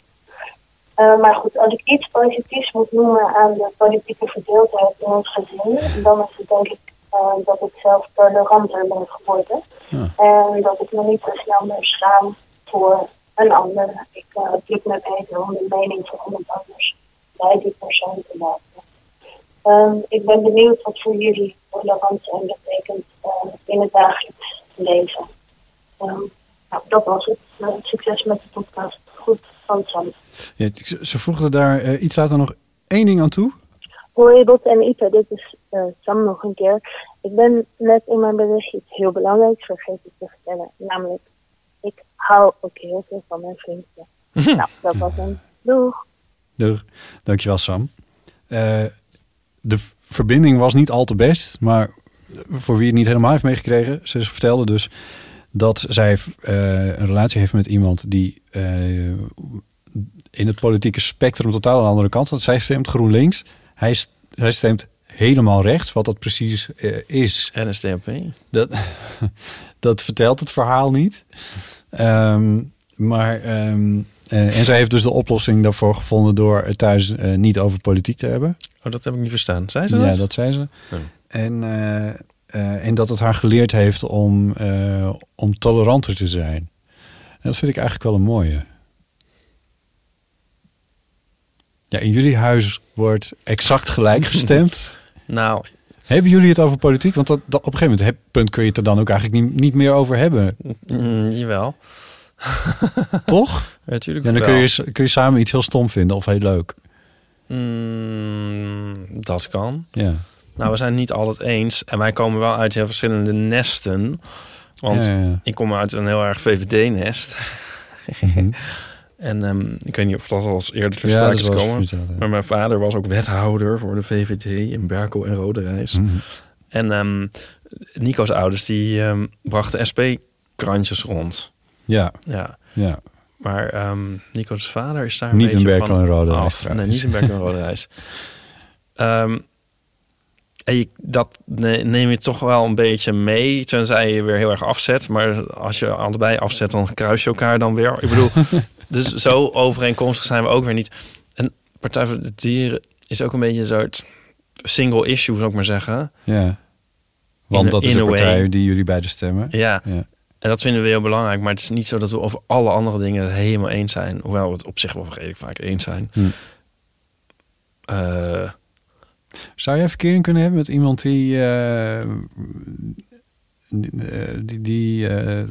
Uh, maar goed, als ik iets positiefs moet noemen aan de politieke verdeeldheid in ons gezin, dan is het denk ik uh, dat ik zelf toleranter ben geworden. Ja. En dat ik me niet zo snel meer schaam voor een ander. Ik uh, me beter om de mening van iemand anders bij die persoon te laten. Um, ik ben benieuwd wat voor jullie tolerant zijn betekent in het dagelijks leven. Um, nou, dat was het. succes met de podcast. Goed, van Sam. Ja, ze voegde daar uh, iets later nog één ding aan toe. Hoi Bot en Ipe, dit is uh, Sam nog een keer. Ik ben net in mijn berichtje iets heel belangrijks vergeten te vertellen. Namelijk, ik hou ook heel veel van mijn vriendje. nou, dat was hem. Doeg. Doeg. Dankjewel Sam. Uh, de verbinding was niet al te best, maar voor wie het niet helemaal heeft meegekregen, ze vertelde dus dat zij uh, een relatie heeft met iemand die uh, in het politieke spectrum totaal aan de andere kant staat. Zij stemt GroenLinks, hij, st hij stemt helemaal rechts, wat dat precies uh, is. NSDAP. Dat, dat vertelt het verhaal niet. Um, maar, um, en zij heeft dus de oplossing daarvoor gevonden door thuis niet over politiek te hebben. Oh, dat heb ik niet verstaan. Zei ze ja, dat? dat zei ze. Oh. En... Uh, en dat het haar geleerd heeft om, uh, om toleranter te zijn. En dat vind ik eigenlijk wel een mooie. Ja, in jullie huis wordt exact gelijk gestemd. nou... Hebben jullie het over politiek? Want dat, dat, op een gegeven moment heb, punt kun je het er dan ook eigenlijk niet, niet meer over hebben. Mm, jawel. Toch? Ja, natuurlijk En dan kun je, kun je samen iets heel stom vinden of heel leuk. Mm, dat kan. Ja. Nou, we zijn het niet altijd eens. En wij komen wel uit heel verschillende nesten. Want ja, ja. ik kom uit een heel erg VVD-nest. Mm -hmm. en um, ik weet niet of dat al eens eerder ter sprake is gekomen. Verteld, maar mijn vader was ook wethouder voor de VVD in Berkel en Roderijs. Mhm. Mm -hmm. En um, Nico's ouders die um, brachten SP-krantjes rond. Ja. Ja. ja. Maar um, Nico's vader is daar een niet beetje in Berkel van en Roderijs. af. Nee, niet in Berkel en Roderijs. um, en je, dat neem je toch wel een beetje mee, tenzij je weer heel erg afzet. Maar als je allebei afzet, dan kruis je elkaar dan weer. Ik bedoel, dus zo overeenkomstig zijn we ook weer niet. En Partij voor de Dieren is ook een beetje een soort single issue, zou ik maar zeggen. Ja, want in, dat is de partij die jullie beide stemmen. Ja. ja, en dat vinden we heel belangrijk. Maar het is niet zo dat we over alle andere dingen het helemaal eens zijn. Hoewel we het op zich wel redelijk vaak eens zijn. Hm. Uh, zou jij verkering kunnen hebben met iemand die uh, die, die uh,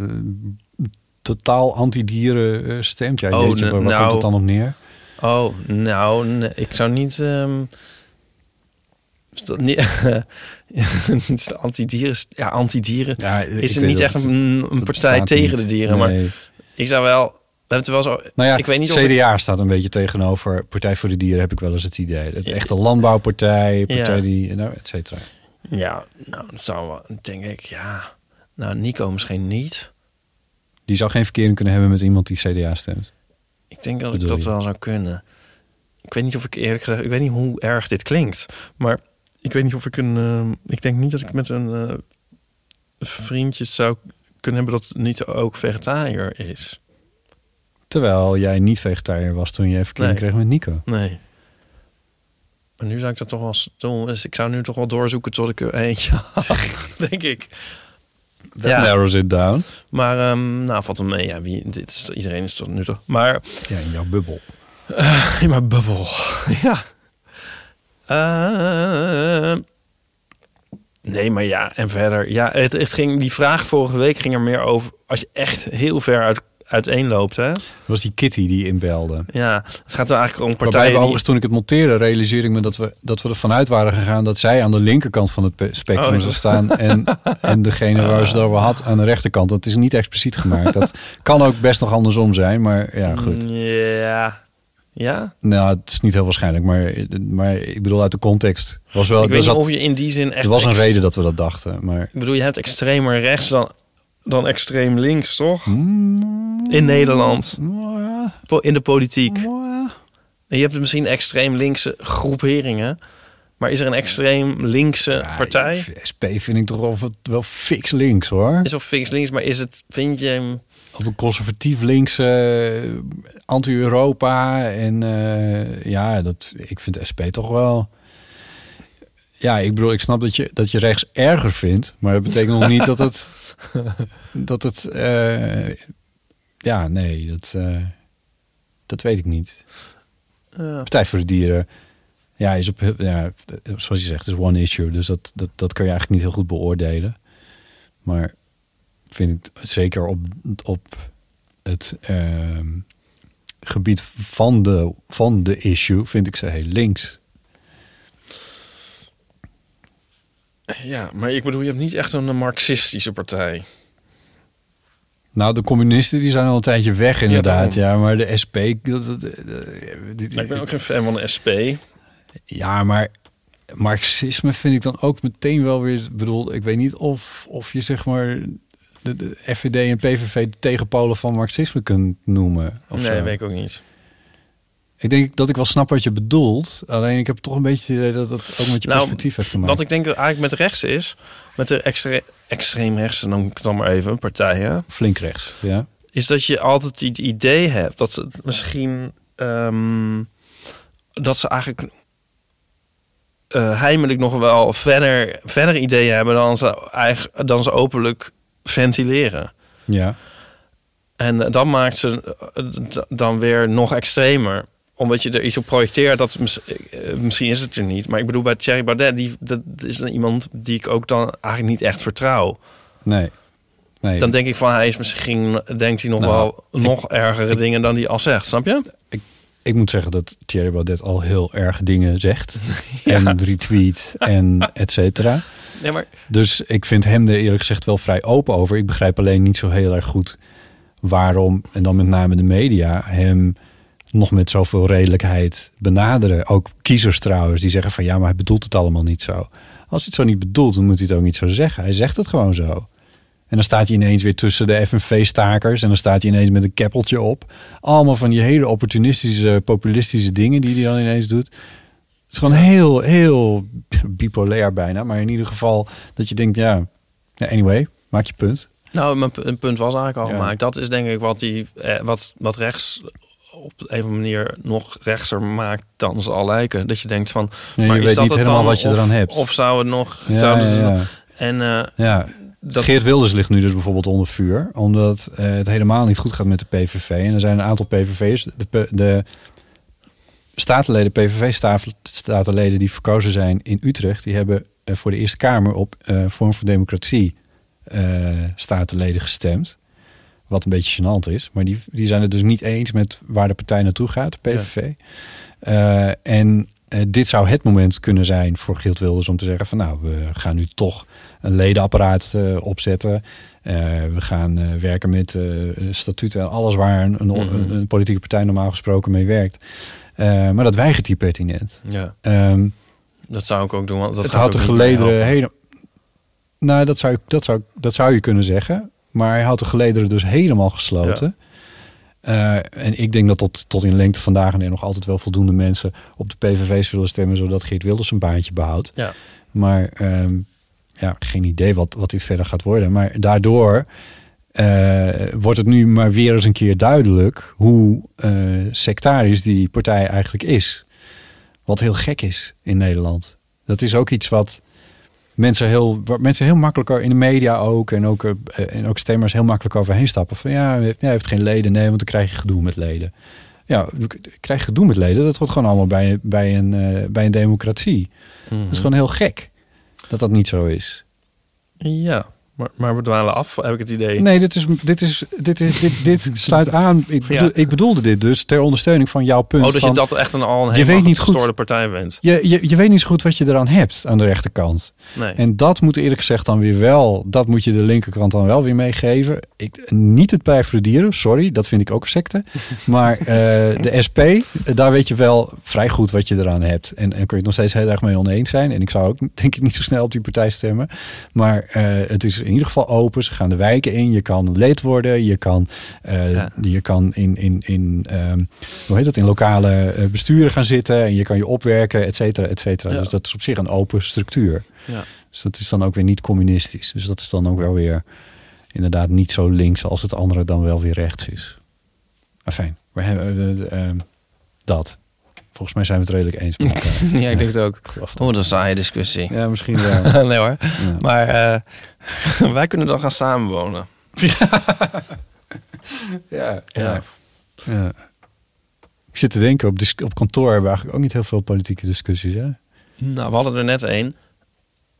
totaal anti-dieren stemt? Ja, oh, jeetje, waar, waar nou, komt het dan op neer? Oh, nou, nee, ik zou niet... Um, is de anti-dieren... Ja, anti-dieren ja, is het niet echt een, een partij tegen niet. de dieren. Nee. Maar ik zou wel... We hebben het wel zo... Nou ja, ik weet niet CDA staat een beetje tegenover Partij voor de Dieren, heb ik wel eens het idee. Het echte landbouwpartij, partij ja. die... Nou, et cetera. Ja, nou, dat zou wel... Denk ik, ja... Nou, Nico misschien niet. Die zou geen verkering kunnen hebben met iemand die CDA stemt. Ik denk dat ik dat wel zou kunnen. Ik weet niet of ik eerlijk gezegd... Ik weet niet hoe erg dit klinkt. Maar ik weet niet of ik een... Uh, ik denk niet dat ik met een uh, vriendje zou kunnen hebben dat niet ook vegetariër is. Terwijl jij niet vegetariër was toen je verkering nee. kreeg met Nico. Nee. Maar nu zou ik dat toch wel doen. Dus ik zou nu toch wel doorzoeken tot ik er eentje had, denk ik. That narrows it down. Maar, ehm, nou, valt hem mee. Ja, wie, dit is, iedereen is tot nu toch. Maar... Ja, in jouw bubbel. Eh, in mijn bubbel, ja. Eh, nee, maar ja, en verder. Ja, het, het ging, die vraag vorige week ging er meer over... als je echt heel ver uit, uiteenloopt, hè? Dat was die Kitty die inbelde. Ja, het gaat er eigenlijk om Waarbij partijen die... overigens, toen ik het monteerde, realiseerde ik me dat we, dat we ervan uit waren gegaan dat zij aan de linkerkant van het pe- spectrum Oh, zou staan en, en degene waar ze het over had aan de rechterkant. Dat is niet expliciet gemaakt. Dat kan ook best nog andersom zijn, maar ja, goed. Ja. Ja? Nou, het is niet heel waarschijnlijk, maar, maar ik bedoel uit de context was wel. ik weet niet zat- of je in die zin echt... Er was een ex- reden dat we dat dachten, maar Ik bedoel, je hebt extremer rechts dan, dan extreem links, toch? Hmm. In Nederland. Po- In de politiek. En je hebt misschien extreem linkse groeperingen. Maar is er een extreem linkse partij? SP vind ik toch wel, wel fix links hoor. Is of fix links, maar is het, vind je hem... Op een conservatief linkse eh, anti-Europa. En eh, ja, dat, ik vind SP toch wel... Ja, ik bedoel, ik snap dat je, dat je rechts erger vindt. Maar dat betekent nog niet dat het... Dat het... eh, ja, nee, dat, eh, dat weet ik niet. Partij voor de Dieren... Ja, is op, ja, zoals je zegt, is one issue. Dus dat, dat, dat kun je eigenlijk niet heel goed beoordelen. Maar vind ik zeker op, op het ehm, gebied van de, van de issue, vind ik ze heel links. Ja, maar ik bedoel, je hebt niet echt een marxistische partij. Nou, de communisten die zijn al een tijdje weg inderdaad. Ja, maar de SP... Dat, dat, dat- die- Maar ik ben ook geen fan van de SP. Ja, maar marxisme vind ik dan ook meteen wel weer... bedoel, ik weet niet of, of je zeg maar de, de FVD en PVV de tegenpolen van marxisme kunt noemen. Of nee, zo. weet ik ook niet. Ik denk dat ik wel snap wat je bedoelt. Alleen ik heb toch een beetje het idee dat dat ook met je Nou, perspectief heeft te maken. Wat ik denk eigenlijk met rechts is, met de extre extreem rechts, ik het dan maar even, partijen. Flink rechts, ja. Is dat je altijd het idee hebt dat ze misschien ehm, dat ze eigenlijk eh, heimelijk nog wel verder, verder ideeën hebben dan ze, eigen, dan ze openlijk ventileren. Ja. En dat maakt ze eh, dan weer nog extremer. Omdat je er iets op projecteert. Dat eh, misschien is het er niet. Maar ik bedoel, bij Thierry Baudet... Die, dat is dan iemand die ik ook dan eigenlijk niet echt vertrouw. Nee. nee. Dan denk ik van, hij is misschien... Denkt hij nog Nou, wel ik- nog ergere dingen dan hij al zegt. Snap je? Ik, ik moet zeggen dat Thierry Baudet al heel erg dingen zegt. En retweet en et cetera. Nee, maar... Dus ik vind hem er eerlijk gezegd wel vrij open over. Ik begrijp alleen niet zo heel erg goed waarom, en dan met name de media, hem nog met zoveel redelijkheid benaderen. Ook kiezers trouwens, die zeggen van ja, maar hij bedoelt het allemaal niet zo. Als hij het zo niet bedoelt, dan moet hij het ook niet zo zeggen. Hij zegt het gewoon zo. En dan staat hij ineens weer tussen de FNV-stakers. En dan staat hij ineens met een keppeltje op. Allemaal van die hele opportunistische, populistische dingen die hij dan ineens doet. Het is gewoon heel, heel bipolair bijna. Maar in ieder geval dat je denkt, ja, anyway, maak je punt. Nou, mijn punt was eigenlijk al Ja. gemaakt. Dat is denk ik wat, die, eh, wat, wat rechts op een of andere manier nog rechtser maakt dan ze al lijken. Dat je denkt van... Ja, je maar is weet dat niet helemaal dan? wat je Of- eraan hebt. Of zou het nog... Ja, zouden ze ja, nog- En eh, Ja, dat- Geert Wilders ligt nu dus bijvoorbeeld onder vuur, omdat eh, het helemaal niet goed gaat met de PVV. En er zijn een aantal PVV'ers, de, de statenleden, PVV-statenleden die verkozen zijn in Utrecht, die hebben eh, voor de Eerste Kamer op Vorm voor Democratie statenleden gestemd. Wat een beetje gênant is. Maar die, die zijn het dus niet eens met waar de partij naartoe gaat, PVV. Eh, en eh, dit zou het moment kunnen zijn voor Geert Wilders om te zeggen van nou, we gaan nu toch een ledenapparaat eh, opzetten. We gaan werken met statuten en alles waar een, een, Mhm. een, een politieke partij normaal gesproken mee werkt. Maar dat weigert hij pertinent. Ja. Ehm, Dat zou ik ook doen, want dat het gaat had de gelederen helemaal... Nou, dat zou, dat, zou, dat zou je kunnen zeggen. Maar hij had de gelederen dus helemaal gesloten. Eh, en ik denk dat tot, tot in lengte vandaag en er nog altijd wel voldoende mensen op de PVV zullen stemmen, zodat Geert Wilders een baantje behoudt. Ja. Maar ehm, ja, geen idee wat, wat dit verder gaat worden. Maar daardoor eh, wordt het nu maar weer eens een keer duidelijk hoe eh, sectarisch die partij eigenlijk is. Wat heel gek is in Nederland. Dat is ook iets wat mensen heel, waar mensen heel makkelijker in de media ook en ook, eh, en ook stemmers heel makkelijk overheen stappen. Van ja, hij heeft, geen leden. Nee, want dan krijg je gedoe met leden. Ja, krijg je gedoe met leden. Dat hoort gewoon allemaal bij, bij, een, eh, bij een democratie. Dat is gewoon heel gek dat dat niet zo is. Ja, maar, maar we dwalen af, heb ik het idee. Nee, dit, is, dit, is, dit, is, dit, dit sluit aan. Ik, Ja. bedoel- ik bedoelde dit dus ter ondersteuning van jouw punt. Oh, dat van, je dat echt een, al een je helemaal weet niet goed. gestoorde partij bent. Je, je, je weet niet zo goed wat je eraan hebt aan de rechterkant. Nee. En dat moet eerlijk gezegd dan weer wel, dat moet je de linkerkant dan wel weer meegeven. Ik, niet het Partij voor de Dieren, sorry, dat vind ik ook een secte. Maar eh, de SP, eh, daar weet je wel vrij goed wat je eraan hebt. En, en kun je het nog steeds heel erg mee oneens zijn. En ik zou ook denk ik niet zo snel op die partij stemmen. Maar eh, het is in ieder geval open. Ze gaan de wijken in. Je kan lid worden. Je kan, eh, je kan in, in, in, ehm, hoe heet dat, in lokale eh, besturen gaan zitten. En je kan je opwerken, et cetera, et cetera. Ja. Dus dat is op zich een open structuur. Ja. Dus dat is dan ook weer niet communistisch. Dus dat is dan ook wel weer inderdaad niet zo links als het andere dan wel weer rechts is. Maar fijn, we hebben eh, eh, dat. Volgens mij zijn we het redelijk eens met elkaar. Ja, ik denk het ook. Oh, een saaie discussie. Ja, misschien wel. nee hoor. Ja. Maar eh, wij kunnen dan gaan samenwonen. Ja, ja. ja. Ik zit te denken, op, op kantoor hebben we eigenlijk ook niet heel veel politieke discussies. Hè? Nou, we hadden er net één.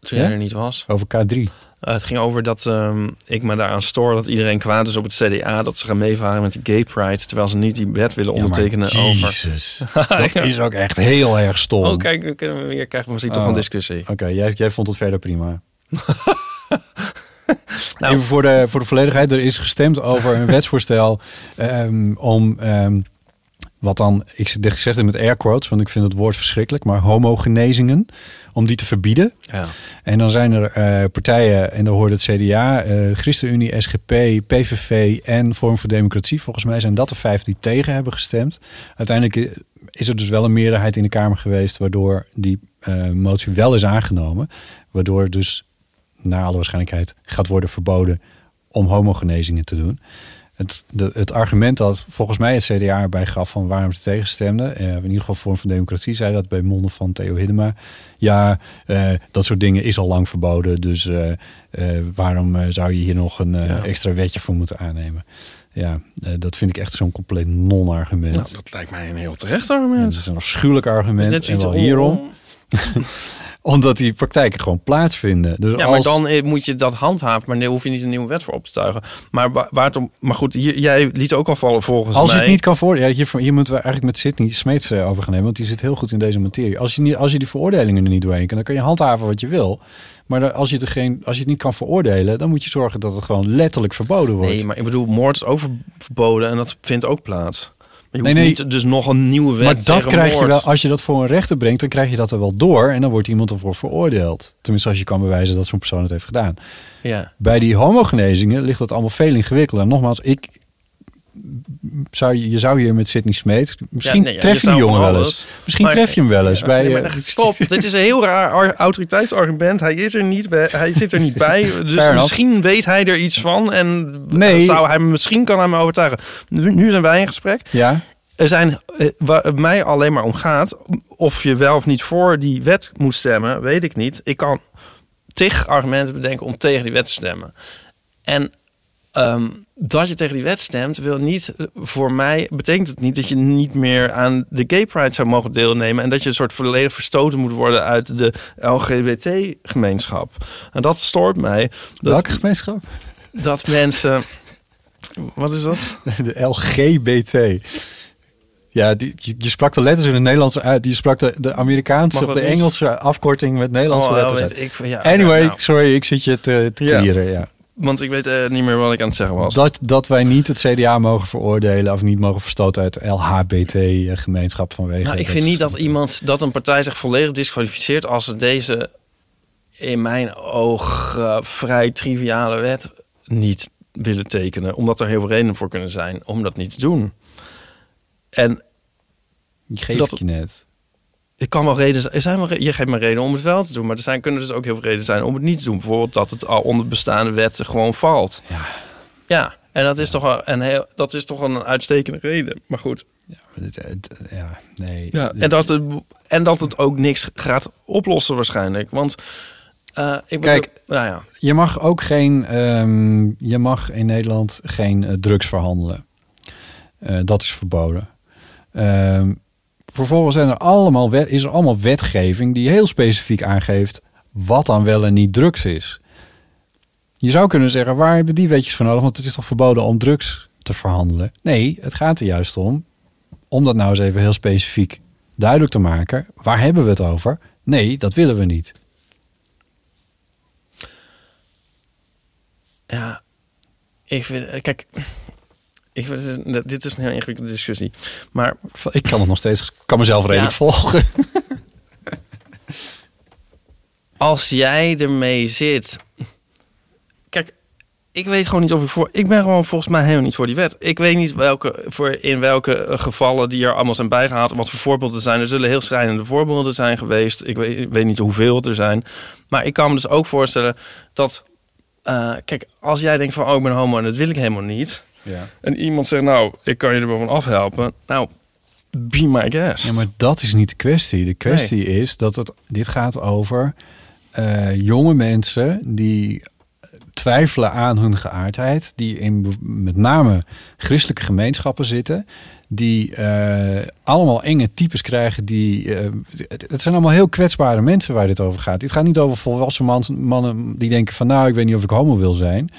Toen Ja? jij er niet was. Over K3. Eh, het ging over dat ehm, ik me daaraan stoor dat iedereen kwaad is op het CDA. Dat ze gaan meevaren met die gay pride. Terwijl ze niet die wet willen Ja, maar ondertekenen Jezus. over... Dat is ook echt heel erg stom. Oh, kijk, dan kunnen we weer, krijgen we misschien toch Oh. een discussie. Oké, jij, jij vond het verder prima. Even voor de, voor de volledigheid. Er is gestemd over een wetsvoorstel ehm, om... ehm, wat dan, ik zeg- het met air quotes, want ik vind het woord verschrikkelijk, maar homogenezingen, om die te verbieden. Ja. En dan zijn er eh, partijen, en daar hoort het CDA, eh, ChristenUnie, SGP, PVV en Vorm voor Democratie. Volgens mij zijn dat de vijf die tegen hebben gestemd. Uiteindelijk eh, is er dus wel een meerderheid in de Kamer geweest, waardoor die motie wel is aangenomen. Waardoor dus, naar alle waarschijnlijkheid, gaat worden verboden om homogenezingen te doen. Het, de, het argument dat volgens mij het CDA erbij gaf van waarom ze tegenstemden, eh, in ieder geval Vorm van Democratie zei dat bij monden van Theo Hiddema. Ja, eh, dat soort dingen is al lang verboden, dus eh, eh, waarom eh, zou je hier nog een eh, Ja. extra wetje voor moeten aannemen? Ja, eh, dat vind ik echt zo'n compleet non-argument. Nou, dat lijkt mij een heel terecht argument. Het is een afschuwelijk argument. En wel hierom. Omdat die praktijken gewoon plaatsvinden. Dus Ja, maar dan eh, moet je dat handhaven. Maar daar hoef je niet een nieuwe wet voor op te tuigen. Maar wa- waar het om... Maar goed, hier, jij liet ook al vallen volgens Als je mij... het niet kan voor, ja, hier, hier moeten we eigenlijk met Sidney Smeets eh, over gaan nemen, want die zit heel goed in deze materie. Als je, niet, als je die veroordelingen er niet doorheen kan, dan kan je handhaven wat je wil. Maar als je, er geen, als je het niet kan veroordelen, dan moet je zorgen dat het gewoon letterlijk verboden wordt. Nee, maar ik bedoel, moord is ook ver- verboden en dat vindt ook plaats. Je Nee, niet dus nog een nieuwe wet maar dat krijg je wel, als je dat voor een rechter brengt, dan krijg je dat er wel door en dan wordt iemand ervoor veroordeeld. Tenminste, als je kan bewijzen dat zo'n persoon het heeft gedaan. Ja. Bij die homogenezingen ligt dat allemaal veel ingewikkelder. En nogmaals, ik zou, je je zou hier met Sidney Smeet... Misschien Ja, nee, ja, tref je, die jongen wel eens. Misschien Maar- tref je hem wel eens. Ja, bij, nee, eh, maar stop, dit is een heel raar ar- autoriteitsargument. Hij is er niet bij, hij zit er niet bij. Dus misschien weet hij er iets van en Nee. zou hij misschien kan hij me overtuigen. Nu, nu zijn wij in gesprek. ja, Er zijn, eh, waar het mij alleen maar om gaat, of je wel of niet voor die wet moet stemmen, weet ik niet. Ik kan tig argumenten bedenken om tegen die wet te stemmen. En ehm, dat je tegen die wet stemt, wil niet voor mij betekent het niet dat je niet meer aan de gay pride zou mogen deelnemen en dat je een soort volledig verstoten moet worden uit de LGBT-gemeenschap. En dat stoort mij. Dat, welke gemeenschap? dat mensen. Wat is dat? De LGBT. Ja, die, je, sprak de letters in het Nederlands uit. Je sprak de, de Amerikaanse of de? Engelse afkorting met Nederlandse Oh, letters uit. ik ja, anyway, nou. sorry, ik zit je te trieren. Ja. Want ik weet eh, niet meer wat ik aan het zeggen was. Dat, dat wij niet het CDA mogen veroordelen of niet mogen verstoten uit LHBT-gemeenschap vanwege... Nou, ik vind niet dat iemand, dat een partij zich volledig disqualificeert als ze deze, in mijn oog, eh, vrij triviale wet niet willen tekenen. Omdat er heel veel redenen voor kunnen zijn om dat niet te doen. En Je geeft dat- het je net. Ik kan wel reden, er zijn wel, je geeft me reden om het wel te doen, maar er zijn, kunnen dus ook heel veel redenen zijn om het niet te doen. Bijvoorbeeld dat het al onder bestaande wetten gewoon valt. Ja. Ja. En dat is toch wel een heel, dat is toch een uitstekende reden. Maar goed. ja, nee. Ja, en, dat het, en dat het ook niks gaat oplossen waarschijnlijk. Want eh, ik bedoel, Kijk, nou ja. je mag ook geen, ehm, je mag in Nederland geen eh, drugs verhandelen. Eh, dat is verboden. Ehm, vervolgens zijn er allemaal is er allemaal wetgeving die heel specifiek aangeeft wat dan wel en niet drugs is. Je zou kunnen zeggen, waar hebben die wetjes voor nodig? Want het is toch verboden om drugs te verhandelen? Nee, het gaat er juist om, om dat nou eens even heel specifiek duidelijk te maken. Waar hebben we het over? Nee, dat willen we niet. Ja, ik vind, kijk, ik dit- is een heel ingewikkelde discussie. Maar ik kan het nog steeds, kan mezelf redelijk Ja. volgen. Als jij ermee zit. Kijk, ik weet gewoon niet of ik voor. Ik ben gewoon volgens mij helemaal niet voor die wet. Ik weet niet welke, voor in welke eh, gevallen die er allemaal zijn bijgehaald. Wat voor voorbeelden er zijn. Er zullen heel schrijnende voorbeelden zijn geweest. Ik weet, ik weet niet hoeveel er zijn. Maar ik kan me dus ook voorstellen dat. eh, kijk, als jij denkt van, oh, ik ben homo en dat wil ik helemaal niet. Ja. En iemand zegt, nou, ik kan je er wel van afhelpen. Nou, be my guest. Ja, maar dat is niet de kwestie. De kwestie is dat het, dit gaat over eh, jonge mensen die twijfelen aan hun geaardheid, die in met name christelijke gemeenschappen zitten, die eh, allemaal enge types krijgen. Die, eh, het, het zijn allemaal heel kwetsbare mensen waar dit over gaat. Dit gaat niet over volwassen man- mannen die denken van nou, ik weet niet of ik homo wil zijn.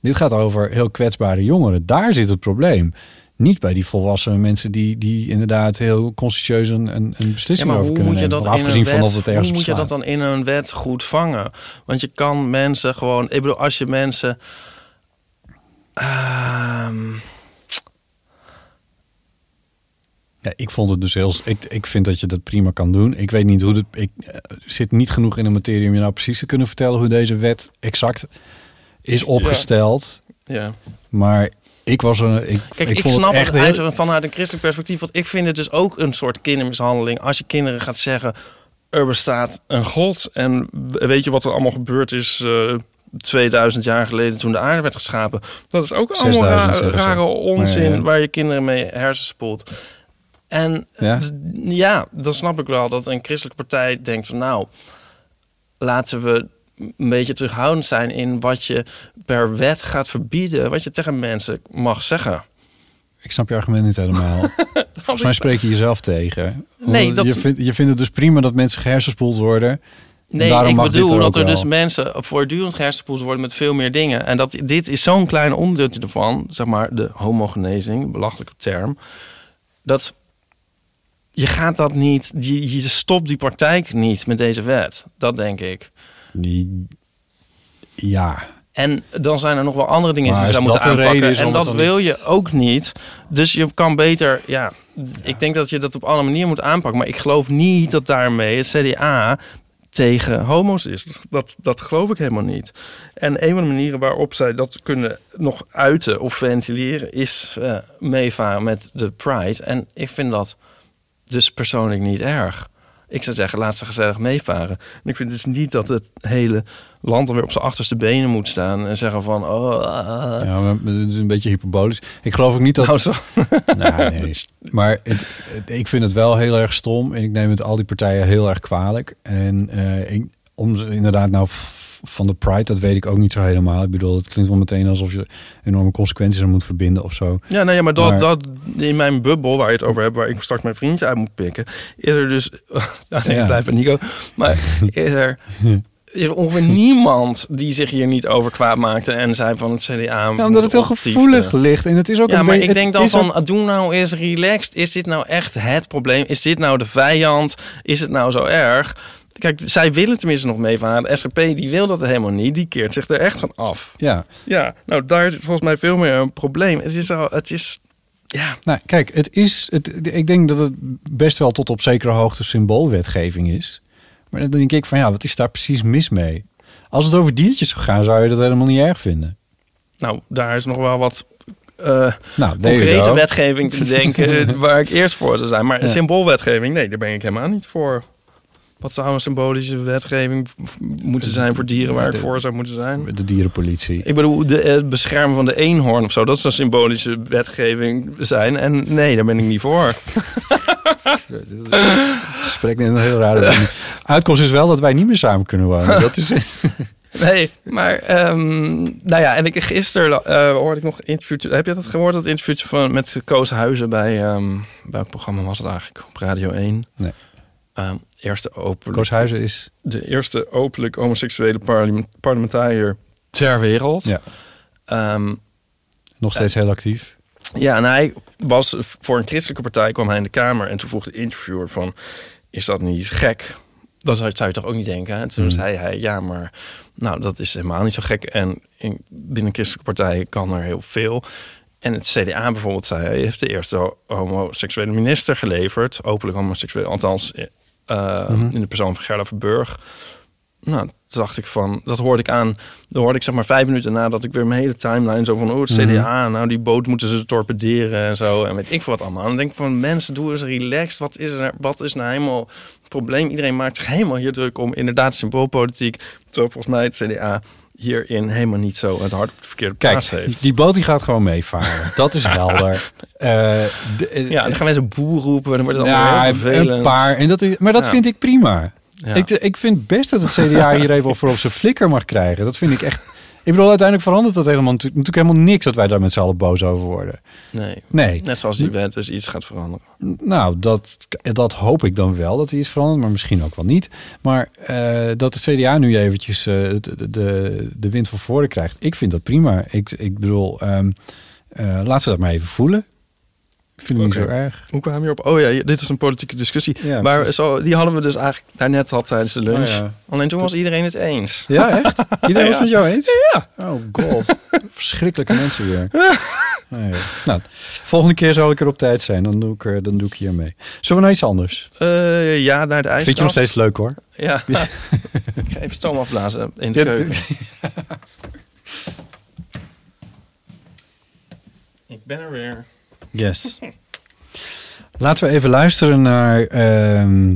Dit gaat over heel kwetsbare jongeren. Daar zit het probleem. Niet bij die volwassen mensen die, die inderdaad heel constitueus een, een, beslissing Ja, maar over kunnen moet je nemen. dat in Afgezien van het ergens hoe moet je dat dan in een wet goed vangen? Want je kan mensen gewoon... Ik bedoel, als je mensen... ehm, Ja, ik vond het dus heel. Ik, ik vind dat je dat prima kan doen. Ik weet niet hoe het. Ik eh, zit niet genoeg in de materie om je nou precies te kunnen vertellen hoe deze wet exact is opgesteld. ja. Maar ik was een. Ik, Kijk, ik, snap het het, echt uit, heel. vanuit een christelijk perspectief. Want ik vind het dus ook een soort kindermishandeling. Als je kinderen gaat zeggen, er bestaat een god. En weet je wat er allemaal gebeurd is... eh 2000 jaar geleden toen de aarde werd geschapen. Dat is ook allemaal 6000 ra- rare onzin ja. waar je kinderen mee hersenspoelt. En Ja? d- ja, dan snap ik wel dat een christelijke partij denkt van nou, laten we een beetje terughoudend zijn in wat je per wet gaat verbieden, wat je tegen mensen mag zeggen. Ik snap je argument niet helemaal. Volgens mij spreek je jezelf tegen. Nee, dat- je, vindt, je vindt het dus prima dat mensen gehersenspoeld worden. En Nee, ik bedoel er dat er wel. dus mensen voortdurend gehersenspoeld worden met veel meer dingen. En dat dit is zo'n klein onderdeeltje ervan, zeg maar de homogenezing, belachelijke term. Dat je gaat dat niet, je, je stopt die praktijk niet met deze wet. Dat denk ik. Die, ja. En dan zijn er nog wel andere dingen Maar die je zou moeten aanpakken. En dat wil je ook niet. Dus je kan beter, ja, ik denk dat je dat op alle manieren moet aanpakken. Maar ik geloof niet dat daarmee het CDA tegen homo's is. Dat, dat, geloof ik helemaal niet. En een van de manieren waarop zij dat kunnen nog uiten of ventileren... is eh, meevaren met de Pride. En ik vind dat dus persoonlijk niet erg. Ik zou zeggen, laat ze gezellig meevaren. En ik vind dus niet dat het hele land alweer op zijn achterste benen moet staan... en zeggen van... Oh, ah. Ja, maar het is een beetje hyperbolisch. Ik geloof ook niet dat... Nou, zo. Nou, nee. Maar het, het- ik vind het wel heel erg stom. En ik neem het al die partijen heel erg kwalijk. En eh, ik, om ze inderdaad nou van de Pride, dat weet ik ook niet zo helemaal. Ik bedoel, het klinkt wel meteen alsof je enorme consequenties aan moet verbinden of zo. Ja, nee, maar dat, Maar- dat in mijn bubbel waar je het over hebt, waar ik straks mijn vriendje uit moet pikken, is er dus. Ja, nee, Ja. ik blijf bij Nico. Maar is er. Is er ongeveer niemand die zich hier niet over kwaad maakte en zei van het CDA. Ja, omdat het heel gevoelig ligt. En het is ook Ja, een maar ik denk dan van, ook- doe nou eens relaxed. Is dit nou echt het probleem? Is dit nou de vijand? Is het nou zo erg? Kijk, zij willen tenminste nog meevaren. De SGP die wil dat helemaal niet. Die keert zich er echt van af. Ja. Ja, nou daar is volgens mij veel meer een probleem. Het is al, het is, ja. Nou, kijk, het is, het, ik denk dat het best wel tot op zekere hoogte symboolwetgeving is. Maar dan denk ik van, ja, wat is daar precies mis mee? Als het over diertjes zou gaan, zou je dat helemaal niet erg vinden. Nou, daar is nog wel wat Nou, you concrete wetgeving te denken waar ik eerst voor zou zijn. Maar Ja. symboolwetgeving, nee, daar ben ik helemaal niet voor. Wat zou een symbolische wetgeving moeten zijn voor dieren waar ik De- voor zou moeten zijn? De dierenpolitie. Ik bedoel, de, het beschermen van de eenhoorn of zo, dat zou een symbolische wetgeving zijn. En nee, daar ben ik niet voor. Het gesprek neemt een heel rare wending. Uitkomst is wel dat wij niet meer samen kunnen wonen. Dat is... Nee, maar ehm, nou ja, en ik gisteren eh, hoorde ik nog een interview. Heb je dat gehoord? Dat interview van met Koos Huizen bij ehm, welk programma was het eigenlijk? Op Radio 1. Nee. Ehm, eerste openlijk. Is de eerste openlijk homoseksuele parlement, parlementariër ter wereld. Ja. Ehm, nog steeds heel actief. ja, en hij was voor een christelijke partij kwam hij in de kamer en toen vroeg de interviewer van is dat niet gek? Dat zou je toch ook niet denken. Hè? Toen Hmm. zei hij ja, maar nou dat is helemaal niet zo gek. En in, binnen christelijke partijen kan er heel veel. En het CDA bijvoorbeeld zei hij heeft de eerste homoseksuele minister geleverd, openlijk homoseksueel, althans eh, Mhm. in de persoon van Gerda Verburg. Nou, toen dacht ik van, dat hoorde ik aan. Dan hoorde ik zeg maar vijf minuten nadat ik weer mijn hele timeline zo van, oh, het Mhm. CDA, nou die boot moeten ze torpederen en zo. En weet ik veel wat allemaal. En dan denk ik van, mensen, doe eens relaxed. Wat is er, wat is nou helemaal het probleem? Iedereen maakt zich helemaal hier druk om inderdaad symboolpolitiek. Terwijl volgens mij het CDA hierin helemaal niet zo het hart op de verkeerde plaats Kijk, heeft. die boot die gaat gewoon meevaren. Dat is helder. De- eh, Ja, dan gaan mensen boer roepen en dan wordt het allemaal ja, heel vervelend. een paar. En dat is, maar dat Ja. vind ik prima. Ja. Ik, ik vind best dat het CDA hier even voor op zijn flikker mag krijgen. Dat vind ik echt... Ik bedoel, uiteindelijk verandert dat helemaal natu- natuurlijk helemaal niks... dat wij daar met z'n allen boos over worden. Nee. Nee. Net zoals die wet dus iets gaat veranderen. Nou, dat, dat hoop ik dan wel, dat hij is veranderd, maar misschien ook wel niet. Maar eh, dat de CDA nu eventjes eh, de, de, de wind van voren krijgt, ik vind dat prima. Ik, ik bedoel, ehm eh, laat ze dat maar even voelen. Ik vind het niet zo erg. Hoe kwam je op? Oh ja, dit is een politieke discussie. Ja, maar precies. zo, die hadden we dus eigenlijk daarnet al tijdens de lunch. Oh ja. Alleen toen was iedereen het eens. Ja, echt? Iedereen was met jou eens? Ja. Oh god, verschrikkelijke mensen weer. Nee. Nou, volgende keer zal ik er op tijd zijn, dan doe ik, er, dan doe ik hier mee. Zullen we naar iets anders? Eh, ja, naar de ijskast. Vind je nog steeds leuk hoor? Ja. ik ga even stoom afblazen in de keuken. ik ben er weer. Yes. Laten we even luisteren naar ehm,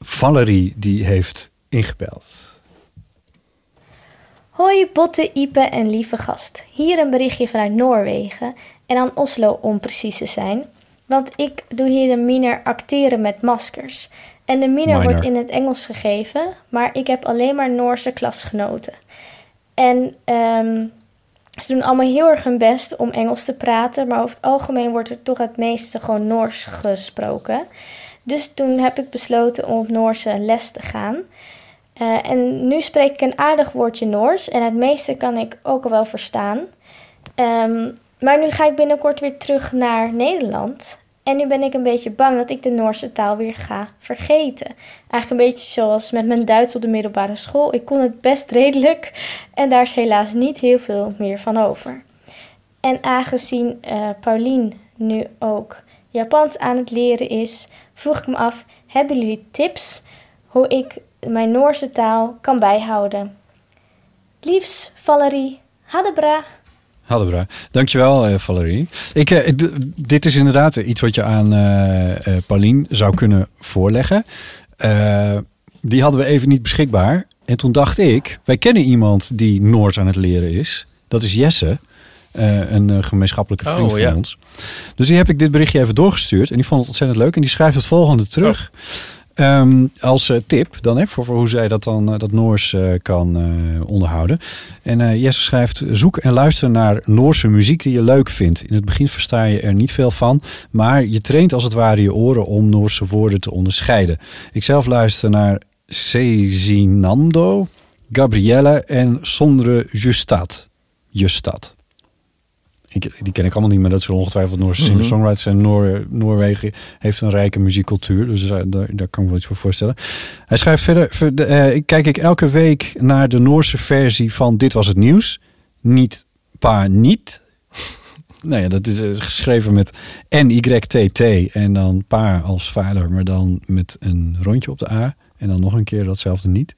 Valerie, die heeft ingebeld. Hoi Botte, Ipe en lieve gast. Hier een berichtje vanuit Noorwegen en aan Oslo om precies te zijn. Want ik doe hier de minor acteren met maskers. En de minor Minor. wordt in het Engels gegeven, maar ik heb alleen maar Noorse klasgenoten. En ehm, ze doen allemaal heel erg hun best om Engels te praten, maar over het algemeen wordt er toch het meeste gewoon Noors gesproken. Dus toen heb ik besloten om op Noorse les te gaan. Eh, en nu spreek ik een aardig woordje Noors en het meeste kan ik ook al wel verstaan. Ehm, maar nu ga ik binnenkort weer terug naar Nederland. En nu ben ik een beetje bang dat ik de Noorse taal weer ga vergeten. Eigenlijk een beetje zoals met mijn Duits op de middelbare school. Ik kon het best redelijk en daar is helaas niet heel veel meer van over. En aangezien eh Paulien nu ook Japans aan het leren is, vroeg ik me af: hebben jullie tips hoe ik mijn Noorse taal kan bijhouden? Liefs, Valerie, hadebra. Haddenbra. Dankjewel, eh Valerie. Ik, eh, dit is inderdaad iets wat je aan eh, Paulien zou kunnen voorleggen. Die hadden we even niet beschikbaar. En toen dacht ik, wij kennen iemand die Noors aan het leren is. Dat is Jesse, een gemeenschappelijke Oh, vriend van ja. ons. Dus die heb ik dit berichtje even doorgestuurd. En die vond het ontzettend leuk. En die schrijft het volgende terug. Ehm, als eh, tip dan, hè, voor, voor hoe zij dat dan, eh, dat Noors eh, kan onderhouden. En Jesse schrijft, zoek en luister naar Noorse muziek die je leuk vindt. In het begin versta je er niet veel van, maar je traint als het ware je oren om Noorse woorden te onderscheiden. Ik zelf luister naar Cezinando, Gabrielle en Sondre Justad. Justad. Ik, die ken ik allemaal niet, maar dat zullen ongetwijfeld Noorse Mhm. singer-songwriters zijn. Noor, Noorwegen heeft een rijke muziekcultuur, dus daar, daar, daar kan ik me wel iets voor voorstellen. Hij schrijft verder, ver- de, eh, kijk ik elke week naar de Noorse versie van Dit Was Het Nieuws. Niet pa niet. Nou ja, dat is eh, geschreven met N-Y-T-T en dan pa als vader, maar dan met een rondje op de A. En dan nog een keer datzelfde niet.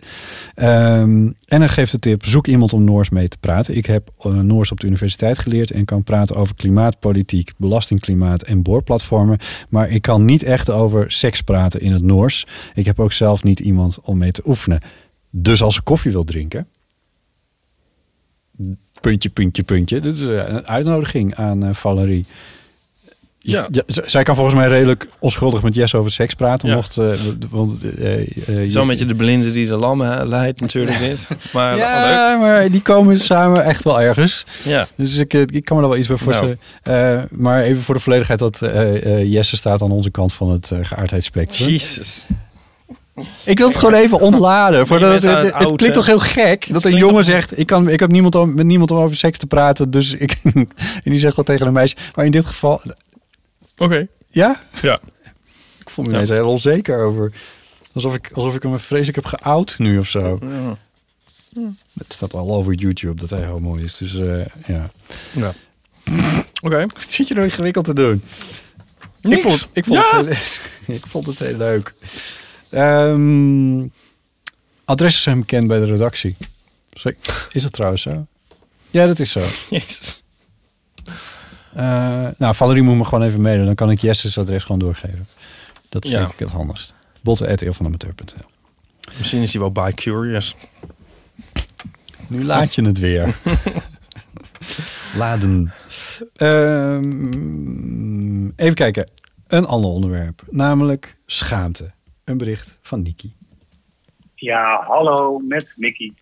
Ehm, en hij geeft de tip, zoek iemand om Noors mee te praten. Ik heb eh, Noors op de universiteit geleerd en kan praten over klimaatpolitiek, belastingklimaat en boorplatformen. Maar ik kan niet echt over seks praten in het Noors. Ik heb ook zelf niet iemand om mee te oefenen. Dus als ze koffie wil drinken, puntje, puntje, puntje. Dit is eh, een uitnodiging aan eh, Valerie. Ja. zij kan volgens mij redelijk onschuldig met Jess over seks praten. Ja. Mocht, eh, want, eh, eh, Zo'n je- beetje de blinde die de lammen leidt natuurlijk niet. Maar wel leuk. ja, maar die komen samen echt wel ergens. Ja. Dus ik, ik kan me er wel iets bij voorstellen. Eh, maar even voor de volledigheid, dat Jesse staat aan onze kant van het uh, geaardheidsspectrum. Jezus. Ik wil het gewoon even ontladen. Voordat het, het, het klinkt toch heel gek dat een jongen zegt: ik, kan, ik heb niemand om, met niemand om over seks te praten. Dus ik. en die zegt dat tegen een meisje. Maar in dit geval. Oké. Ja? Ja. Ik voel me Ja. ineens heel onzeker over. Alsof ik, alsof ik hem vreselijk heb geout nu of zo. Ja. Het staat al over YouTube dat hij homo is. Dus eh, ja. Ja. Oké. Zit je nou ingewikkeld te doen? Niks. Ik vond, het- ik, vond Ja. het, heel- ik vond het heel leuk. Ehm, adressen zijn bekend bij de redactie. Is dat trouwens zo? Ja, dat is zo. Jezus. Eh, nou, Valerie moet me gewoon even mailen. Dan kan ik Jesse's adres gewoon doorgeven. Dat is Ja. denk ik het handigst. botten.eeuwvanamateur.nl Misschien is hij wel bi-curious. Nu laat je het weer. Laden. Ehm, even kijken. Een ander onderwerp. Namelijk schaamte. Een bericht van Niki. Ja, hallo, met Mickey.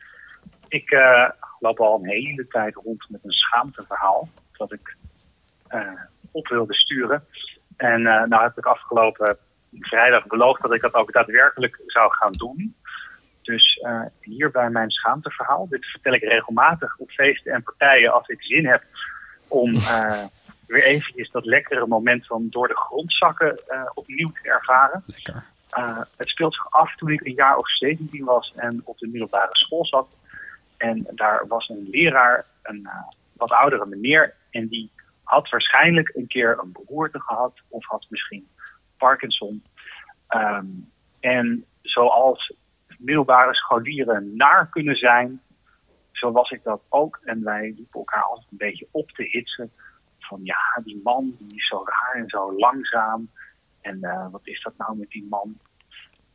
Ik eh, loop al een hele tijd rond met een schaamteverhaal dat ik op wilde sturen. En eh nou heb ik afgelopen vrijdag beloofd dat ik dat ook daadwerkelijk zou gaan doen. Dus eh, hier bij mijn schaamteverhaal, dit vertel ik regelmatig op feesten en partijen als ik zin heb om eh, weer eventjes dat lekkere moment van door de grond zakken eh, opnieuw te ervaren. Uh, het speelt zich af toen ik een jaar of 17 was en op de middelbare school zat. En daar was een leraar, een uh, wat oudere meneer, en die had waarschijnlijk een keer een beroerte gehad of had misschien Parkinson. Um, en zoals middelbare scholieren naar kunnen zijn, zo was ik dat ook. En wij liepen elkaar altijd een beetje op te hitsen. Van ja, die man die is zo raar en zo langzaam. En uh, wat is dat nou met die man?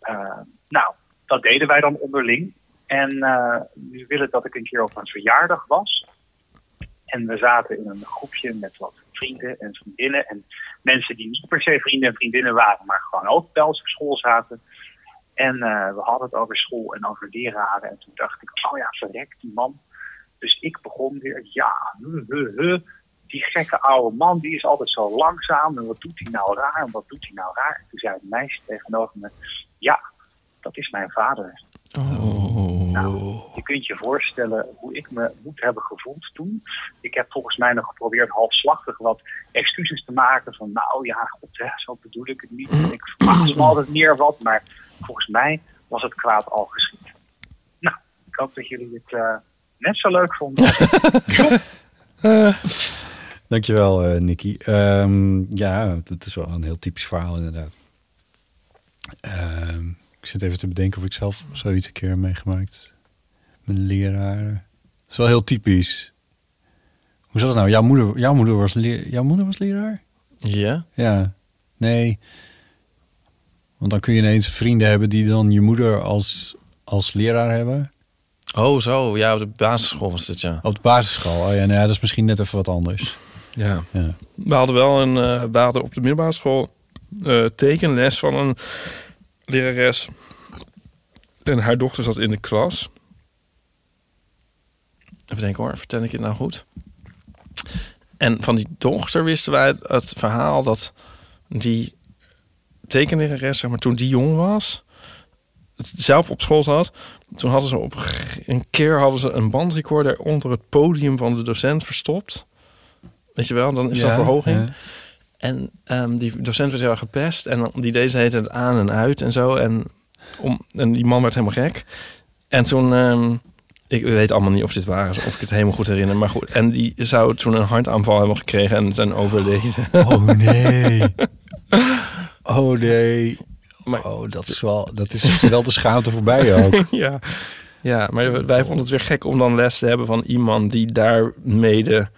Uh, nou, dat deden wij dan onderling. En uh, nu willen dat ik een keer op een verjaardag was. En we zaten in een groepje met wat vrienden en vriendinnen. En mensen die niet per se vrienden en vriendinnen waren, maar gewoon ook ons op school zaten. En uh, we hadden het over school en over leraren. En toen dacht ik, oh ja, verrek, die man. Dus ik begon weer, ja, huh. die gekke oude man, die is altijd zo langzaam. En wat doet hij nou raar? En wat doet hij nou raar? En toen zei het meisje tegenover me, ja, dat is mijn vader. Oh. Nou, je kunt je voorstellen hoe ik me moet hebben gevoeld toen. Ik heb volgens mij nog geprobeerd halfslachtig wat excuses te maken. Van nou ja, god, hè, zo bedoel ik het niet. Ik verwacht me altijd meer wat, maar volgens mij was het kwaad al geschied. Nou, ik hoop dat jullie het uh, net zo leuk vonden. uh, dankjewel, uh, Nicky. Um, ja, dat is wel een heel typisch verhaal inderdaad. Um, ik zit even te bedenken of ik zelf zoiets een keer heb meegemaakt. Mijn leraar. Dat is wel heel typisch. Hoe zat het nou? Jouw moeder, jouw moeder, was, leer, jouw moeder was leraar? Ja. Ja. Nee. Want dan kun je ineens vrienden hebben die dan je moeder als, als leraar hebben. Oh, zo. Ja, op de basisschool was dit, ja. Op de basisschool. Oh ja, nou ja, dat is misschien net even wat anders. Ja. ja. We hadden wel een... Uh, we hadden op de middelbare school uh, tekenles van een lerares. En haar dochter zat in de klas. Even denken hoor, vertel ik het nou goed? En van die dochter wisten wij het verhaal dat die tekenlerares, zeg maar, toen die jong was, zelf op school zat. Toen hadden ze op een keer hadden ze een bandrecorder onder het podium van de docent verstopt. Weet je wel, dan is ja, er verhoging. Ja. En um, die docent werd heel erg gepest. En die deed ze het aan en uit en zo. En, om, en die man werd helemaal gek. En toen... Um, ik weet allemaal niet of dit waar is, of ik het helemaal goed herinner. Maar goed, en die zou toen een hartaanval hebben gekregen en zijn overleden. Oh nee. Oh nee. oh, dat is wel, dat is wel de schaamte voorbij ook. ja. ja, maar wij vonden het weer gek om dan les te hebben van iemand die daar mede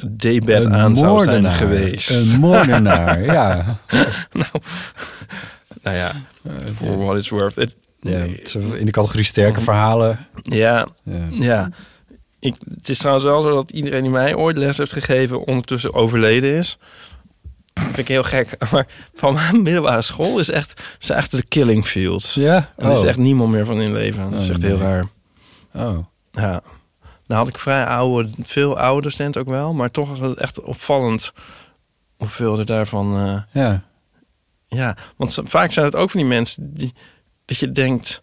Een aan zou zijn geweest. Een moordenaar, ja. nou, nou ja, for what it's worth. Het, Ja, in de categorie sterke verhalen. Ja, Ja. ja. Ik, het is trouwens wel zo dat iedereen die mij ooit les heeft gegeven ondertussen overleden is. Dat vind ik heel gek. Maar van mijn middelbare school is echt, is echt de killing fields. Ja? En er is Oh. echt niemand meer van in leven. Dat is Oh, echt heel raar. Oh. Ja. Nou had ik vrij oude, veel oude docenten ook wel. Maar toch was het echt opvallend hoeveel er daarvan... eh, Ja. ja, want vaak zijn het ook van die mensen die dat je denkt.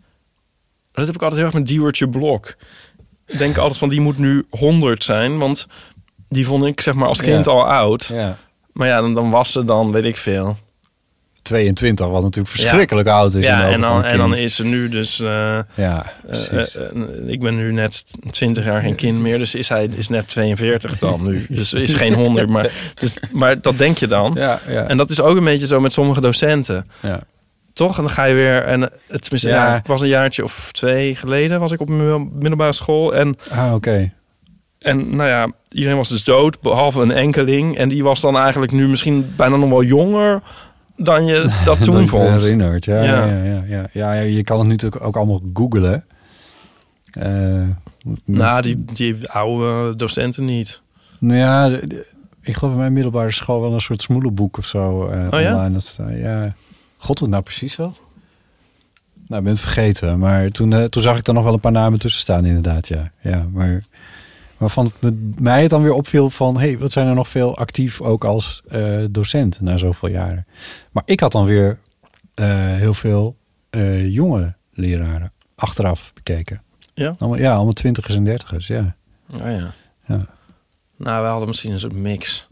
Dat heb ik altijd heel erg met Diewertje Blok. Ik denk altijd van die moet nu 100 zijn, want die vond ik zeg maar als kind Ja. al oud. Ja. Maar ja, dan, dan was ze dan, weet ik veel. 22, wat natuurlijk verschrikkelijk oud is. Ja, en dan, en dan is ze nu dus. eh, Ja, eh, eh, eh, ik ben nu net 20 jaar geen kind meer, dus is hij is net 42 dan nu. Dus is geen 100, maar, dus, maar dat denk je dan. Ja, ja. En dat is ook een beetje zo met sommige docenten. Ja. Toch? En dan ga je weer. En het Ja. ik was een jaartje of twee geleden was ik op middelbare school. En, Ah, oké. en nou ja, iedereen was dus dood, behalve een enkeling. En die was dan eigenlijk nu misschien bijna nog wel jonger dan je dat toen het vond. herinnert. Ja, ja. Ja. Ja, ja, je kan het nu natuurlijk ook allemaal googlen. Nou, die, die oude docenten niet. Nou ja, de- de- ik geloof in mijn middelbare school wel een soort smoelenboek of zo. eh Oh ja? online. Dat, staat- ja. God, wat nou precies wat? Nou, ik ben het vergeten. Maar toen, toen zag ik er nog wel een paar namen tussen staan, inderdaad. Ja, ja maar waarvan het met mij het dan weer opviel van... hé, hey, wat zijn er nog veel actief ook als eh, docent na zoveel jaren. Maar ik had dan weer eh, heel veel eh, jonge leraren achteraf bekeken. Ja? Allemaal, ja, allemaal twintigers en dertigers, ja. Oh ja. Ja. Nou, we hadden misschien een soort mix.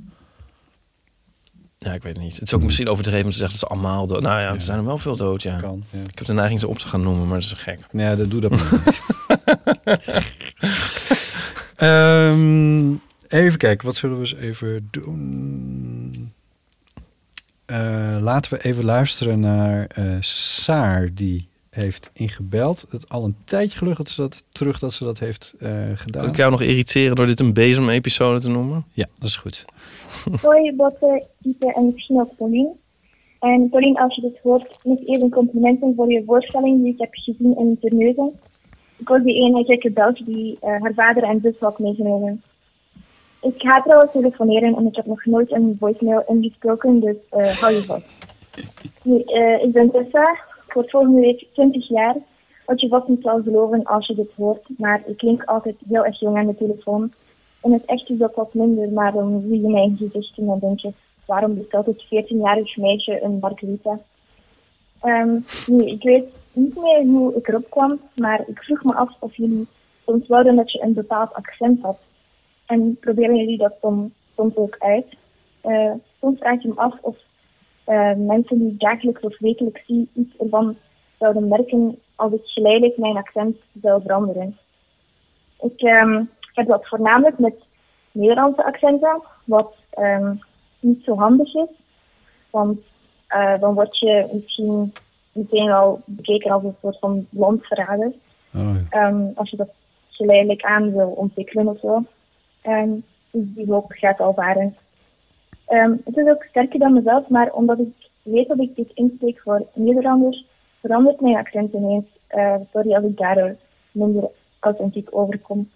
Ja, ik weet het niet. Het is ook misschien overdreven om te zeggen dat ze allemaal dood. Nou ja, er zijn er wel veel dood, ja. Kan, ja. Ik heb de neiging ze op te gaan noemen, maar dat is gek. Ja, dat doe dat maar niet. Ehm, even kijken, wat zullen we eens even doen? Eh, laten we even luisteren naar eh, Saar, die heeft ingebeld. Het al een tijdje gelukkig dat ze dat, terug dat ze dat heeft eh, gedaan. Kan ik jou nog irriteren door dit een bezem-episode te noemen? Ja, dat is goed. Hoi Botte, Ipe en misschien ook Pauline. En Pauline, als je dit hoort, nog even complimenten voor je voorstelling die ik heb gezien in Terneuzen. Ik was die ene gekke Belg die eh, haar vader en zus had meegenomen. Ik ga trouwens telefoneren en ik heb nog nooit een voicemail ingesproken, dus eh, hou je vast. Eh, ik ben Tessa, ik word volgende week 20 jaar. Wat je vast niet zal geloven als je dit hoort, maar ik klink altijd heel erg jong aan de telefoon. In het echt is dat wat minder, maar dan zie je mijn gezicht en dan denk je, waarom bestelt het 14-jarig meisje een margarita? Ehm, nu, ik weet niet meer hoe ik erop kwam, maar ik vroeg me af of jullie soms wouden dat je een bepaald accent had. En proberen jullie dat soms, ook uit. Eh, soms vraag je me af of eh, mensen die dagelijks of wekelijks zie iets ervan zouden merken als ik geleidelijk mijn accent zou veranderen. Ik ehm, heb dat voornamelijk met Nederlandse accenten, wat ehm, niet zo handig is. Want eh, dan word je misschien meteen al bekeken als een soort van landverrader. Oh, Ehm, als je dat geleidelijk aan wil ontwikkelen of zo. Ehm, dus die hoop gaat al varen. Ehm, het is ook sterker dan mezelf, maar omdat ik weet dat ik dit inspreek voor Nederlanders, verandert mijn accent ineens. Eh, sorry als ik daardoor minder authentiek overkom.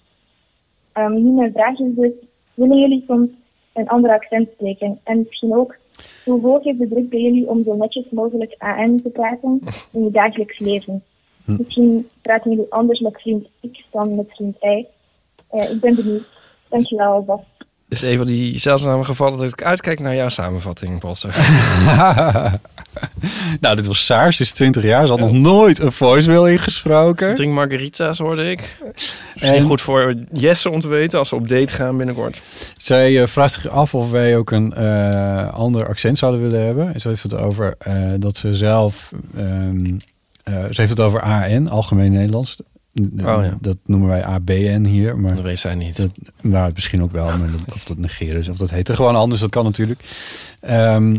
Nu mijn vraag is dus, willen jullie soms een ander accent spreken? En misschien ook, hoe hoog is de druk bij jullie om zo netjes mogelijk AN te praten in je dagelijks leven? Misschien praten jullie anders met vriend X dan met vriend Y. Eh, ik ben benieuwd. Dankjewel alvast. Is een van die zeldzame gevallen dat ik uitkijk naar jouw samenvatting, Bosse. nou, dit was Saar. Ze is 20 jaar. Ze had nog nooit een voicemail ingesproken. Ze drinkt margarita's, hoorde ik. Misschien goed voor Jesse om te weten als ze op date gaan binnenkort. Zij eh, vraagt zich af of wij ook een eh, ander accent zouden willen hebben. En ze heeft het over eh, dat ze zelf... ehm, eh, ze heeft het over AN, Algemeen Nederlands. Oh, ja. Dat noemen wij ABN hier. Maar Dat weet zij niet. Dat, maar misschien ook wel. Maar of dat negeren is. Of dat heet er gewoon anders. Dat kan natuurlijk. Ehm,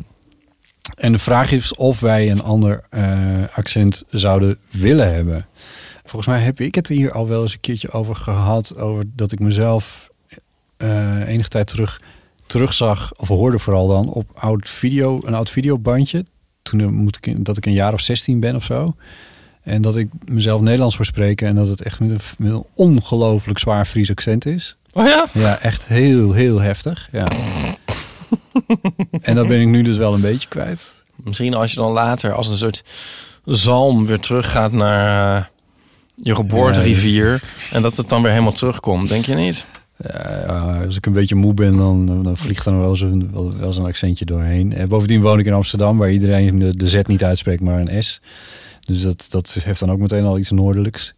En de vraag is of wij een ander eh, accent zouden willen hebben. Volgens mij heb ik het hier al wel eens een keertje over gehad. Over dat ik mezelf eh, enige tijd terug terugzag, of hoorde vooral dan, op oud video, een oud videobandje. Toen eh, moet ik, dat ik een jaar of 16 ben of zo. En dat ik mezelf Nederlands voor spreken en dat het echt met een, met een ongelooflijk zwaar Fries accent is. Oh ja? Ja, echt heel, heel heftig. Ja. en dat ben ik nu dus wel een beetje kwijt. Misschien als je dan later als een soort zalm weer teruggaat naar eh, je geboorterivier. En dat het dan weer helemaal terugkomt, denk je niet? Ja, als ik een beetje moe ben, dan, dan vliegt er nog wel zo'n wel, wel zo'n accentje doorheen. Eh, bovendien woon ik in Amsterdam, waar iedereen de, de Z niet uitspreekt, maar een S. Dus dat, dat heeft dan ook meteen al iets noordelijks.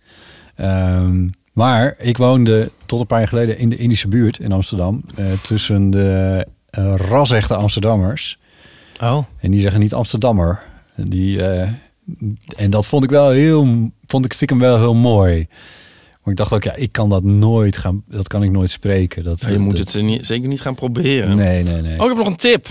Ehm, maar ik woonde tot een paar jaar geleden in de Indische buurt in Amsterdam. eh, tussen de eh ras-echte Amsterdammers. Oh. En die zeggen niet Amsterdammer. En, die, eh, en dat vond ik wel heel, vond ik stiekem wel heel mooi. Maar ik dacht ook, ja, ik kan dat nooit gaan, dat kan ik nooit spreken. Dat, je moet het niet, zeker niet gaan proberen. Nee, nee, nee. Oh, ik heb nog een tip.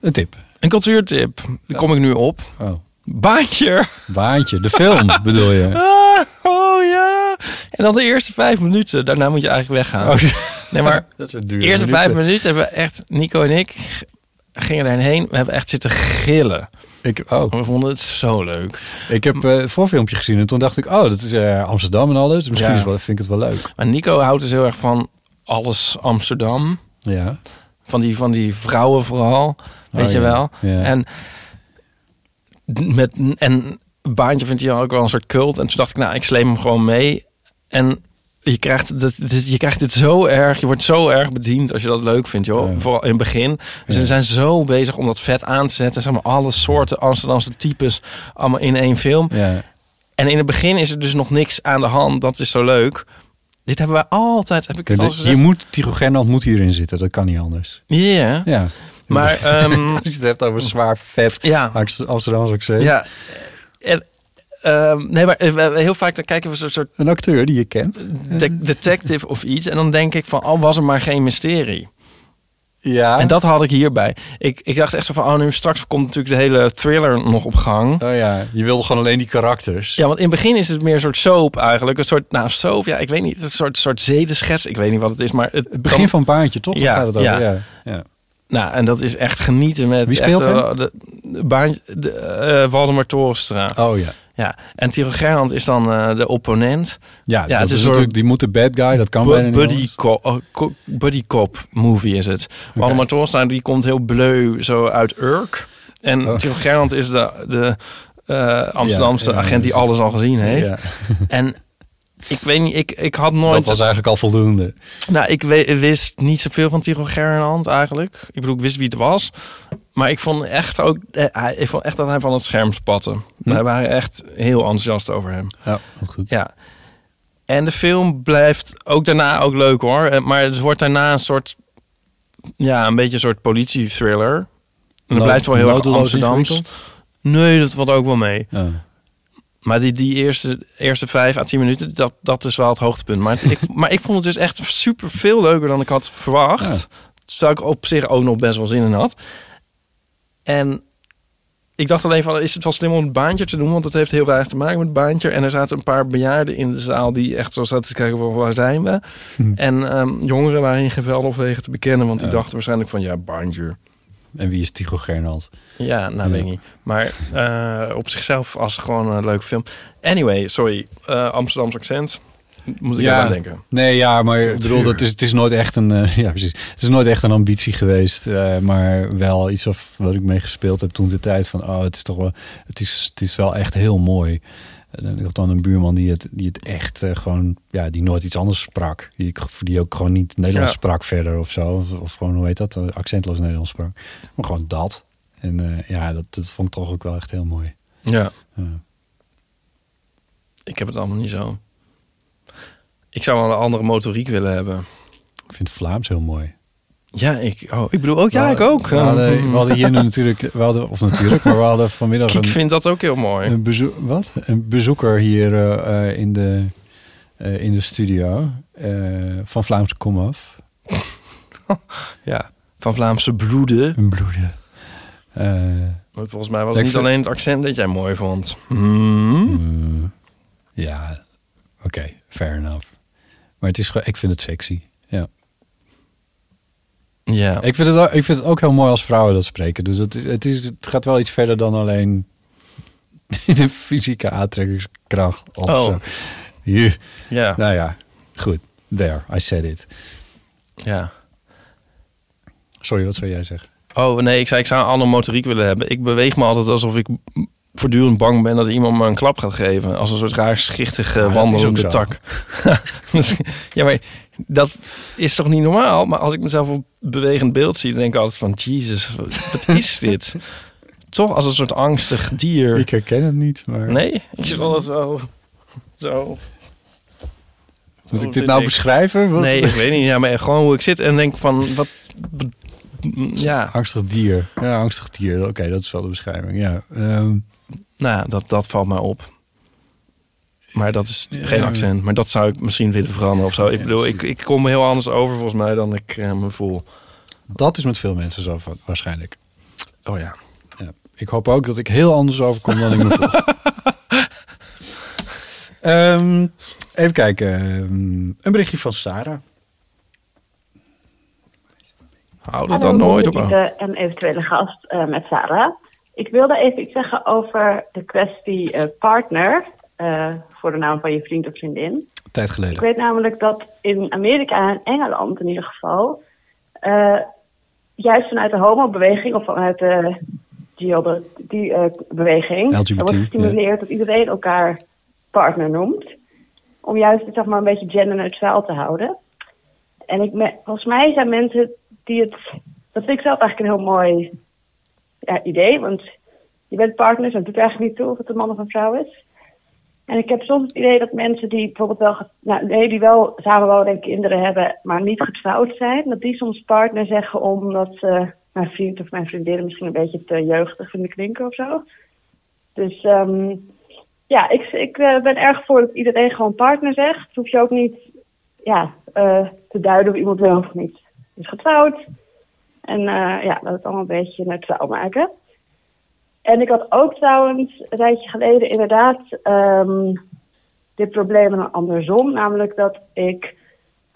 Een tip. Een cultuurtip. Daar kom ik nu op. Oh. Baantje. Baantje, de film bedoel je? Ah, oh ja. En dan de eerste vijf minuten. Daarna moet je eigenlijk weggaan. Oh, nee, maar dat is een de eerste vijf minuten hebben we echt... Nico en ik gingen daarheen. We hebben echt zitten gillen. Ik, oh. We vonden het zo leuk. Ik heb eh, het voorfilmpje gezien en toen dacht ik, oh, dat is eh, Amsterdam en alles. Misschien Ja. is wel, vind ik het wel leuk. Maar Nico houdt dus heel erg van alles Amsterdam. Ja. Van die, van die vrouwen vooral. Weet Oh, je ja. wel. Ja. En, met, en baantje vindt hij ook wel een soort cult. En toen dacht ik, nou, ik sleep hem gewoon mee. En je krijgt, dit, je krijgt dit zo erg. Je wordt zo erg bediend als je dat leuk vindt, joh. Vooral in het begin. Dus ze zijn zo bezig om dat vet aan te zetten. Zeg maar alle soorten Amsterdamse types allemaal in één film. Ja. En in het begin is er dus nog niks aan de hand. Dat is zo leuk. Dit hebben wij altijd. Heb ik het al eens je moet, Tycho Gernand moet hierin zitten, dat kan niet anders. Ja. Ja. Maar, ehm, als je het hebt over zwaar vet ja. Amsterdamse accent. Ja. En, ehm, nee, maar eh, heel vaak dan kijken we zo'n soort Een acteur die je kent. de- detective of iets. En dan denk ik van, oh, was er maar geen mysterie. Ja. En dat had ik hierbij. Ik, ik dacht echt zo van, oh, nu straks komt natuurlijk de hele thriller nog op gang. Oh ja, je wilde gewoon alleen die karakters. Ja, want in het begin is het meer een soort soap eigenlijk. Een soort, nou, soap, ja, ik weet niet. Een soort, soort zedenschets. Ik weet niet wat het is, maar... Het, Het begin van Baantje, toch? Daar Ja, gaat het over. ja. Ja. Ja. Nou, en dat is echt genieten met... Wie speelt echt, hem? De, de, baan, de, eh, Waldemar Torenstra. Oh ja. Ja, en Tiro Gerland is dan eh, de opponent. Ja, dat het is natuurlijk, die moet de bad guy, dat kan bijna niet buddy, anders. cop, oh, co- buddy cop movie is het. Waldemar Torenstra die komt heel bleu zo uit Urk. En Oh. Tiro Gerland is de, de eh, Amsterdamse Ja, ja, agent die alles al gezien heeft. Ja. En ik weet niet, ik, ik had nooit... Dat was eigenlijk al voldoende. Nou, ik wist niet zoveel van Tycho Gernand eigenlijk. Ik bedoel, ik wist wie het was. Maar ik vond echt ook... eh, hij- Ik vond echt dat hij van het scherm spatte. Wij waren echt heel enthousiast over hem. Ja, wat goed. Ja. En de film blijft ook daarna ook leuk hoor. Eh, Maar het wordt daarna een soort... Ja, een beetje een soort politiethriller. En het No- blijft wel heel erg Amsterdams. Nee, dat valt ook wel mee. Ja. Maar die, die eerste, eerste vijf à tien minuten, dat, dat is wel het hoogtepunt. Maar, het- ik, maar ik vond het dus echt super veel leuker dan ik had verwacht. Terwijl ik op zich ook nog best wel zin in had. En ik dacht alleen van, is het wel slim om het baantje te doen? Want het heeft heel weinig te maken met het baantje. En er zaten een paar bejaarden in de zaal die echt zo zaten te kijken van, waar zijn we? En ehm, jongeren waren in geweld wegen te bekennen. Want die Ja. dachten waarschijnlijk van, ja, baantje. En wie is Tycho Gernand? Ja, nou weet ik niet. Maar eh, op zichzelf als gewoon een leuke film. Anyway, sorry. eh Amsterdams accent. Moet ik even aan denken. Nee, ja, maar ik bedoel, dat is, het is nooit echt een, eh, ja, precies. Het is nooit echt een ambitie geweest, maar wel iets of, wat ik mee gespeeld heb toen de tijd van, oh, het is toch wel, het is, het is wel echt heel mooi. Had dan een buurman die het, die het echt eh, gewoon, ja, die nooit iets anders sprak. Die, die ook gewoon niet Nederlands Ja. sprak verder of zo. Of, of gewoon, hoe heet dat, eh, accentloos Nederlands sprak. Maar gewoon dat. En eh, ja, dat, dat vond ik toch ook wel echt heel mooi. Ja. Ja. Ik heb het allemaal niet zo. Ik zou wel een andere motoriek willen hebben. Ik vind Vlaams heel mooi. Ja, ik, oh, ik bedoel ook, ja, ik ook. We hadden, we hadden hier nu natuurlijk, we hadden, of natuurlijk, maar we hadden vanmiddag Ik een, vind dat ook heel mooi. een, bezoek, wat? een bezoeker hier eh, eh, in, de, eh, in de studio eh, van Vlaamse komaf. Ja, van Vlaamse bloeden. Een bloeden. Eh, Want Volgens mij was het niet vind- alleen het accent dat jij mooi vond. Hmm? Mm, ja, oké, fair enough. Maar het is gewoon, ik vind het sexy. Ja. Ik vind, het ook, ik vind het ook heel mooi als vrouwen dat spreken. Dus het, het, is, het gaat wel iets verder dan alleen de fysieke aantrekkingskracht of Oh. zo. Je- Ja. Nou ja, goed. There, I said it. Ja. Sorry, wat zou jij zeggen? Oh nee, ik zei ik zou alle motoriek willen hebben. Ik beweeg me altijd alsof ik voortdurend bang ben dat iemand me een klap gaat geven. Als een soort raar schichtige is wandelende tak. Ja, maar dat is toch niet normaal? Maar als ik mezelf op bewegend beeld zie, denk ik altijd van... Jezus, wat is dit? toch als een soort angstig dier. Ik herken het niet, maar... Nee, ik zit altijd zo... zo Moet ik dit nou beschrijven? Wat- Nee, ik weet niet. Ja, maar gewoon hoe ik zit en denk van... Wat, wat- ja. Angstig dier. Ja, angstig dier. Oké, dat is wel de beschrijving. Ja. Ehm, Nou, dat, dat valt mij op. Maar dat is geen Ja. accent. Maar dat zou ik misschien willen veranderen of zo. Ik bedoel, ik, ik kom heel anders over volgens mij dan ik eh, me voel. dat is met veel mensen zo waarschijnlijk. Oh ja. ja. Ik hoop ook dat ik heel anders overkom dan ik me voel. Ehm, even kijken. Ehm, een berichtje van Sarah. Hou dat dan nooit op aan. Brigitte En eventuele gast eh, met Sarah. Ik wilde even iets zeggen over de kwestie eh, partner. Eh, voor de naam van je vriend of vriendin. Tijd Ik geleden. weet namelijk dat in Amerika en Engeland in ieder geval. eh, juist vanuit de homobeweging of vanuit de GLB die eh, beweging. LGBT, er wordt gestimuleerd dat iedereen elkaar partner noemt. Om juist zeg maar, een beetje genderneutraal te houden. En ik me- volgens mij zijn mensen die het. Dat vind ik zelf eigenlijk een heel mooi ja, idee. Want je bent partners en het doet eigenlijk niet toe of het een man of een vrouw is. En ik heb soms het idee dat mensen die bijvoorbeeld wel, nou, nee, die wel samen wonen en kinderen hebben, maar niet getrouwd zijn, dat die soms partner zeggen omdat ze mijn vriend of mijn vriendin misschien een beetje te jeugdig vinden klinken of zo. Dus ehm, ja, ik, ik eh, ben erg voor dat iedereen gewoon partner zegt. Het hoef je ook niet ja, eh, te duiden of iemand wel of niet is getrouwd. En eh, ja, dat het allemaal een beetje neutraal maken. En ik had ook trouwens een tijdje geleden inderdaad ehm, dit probleem dan andersom. Namelijk dat ik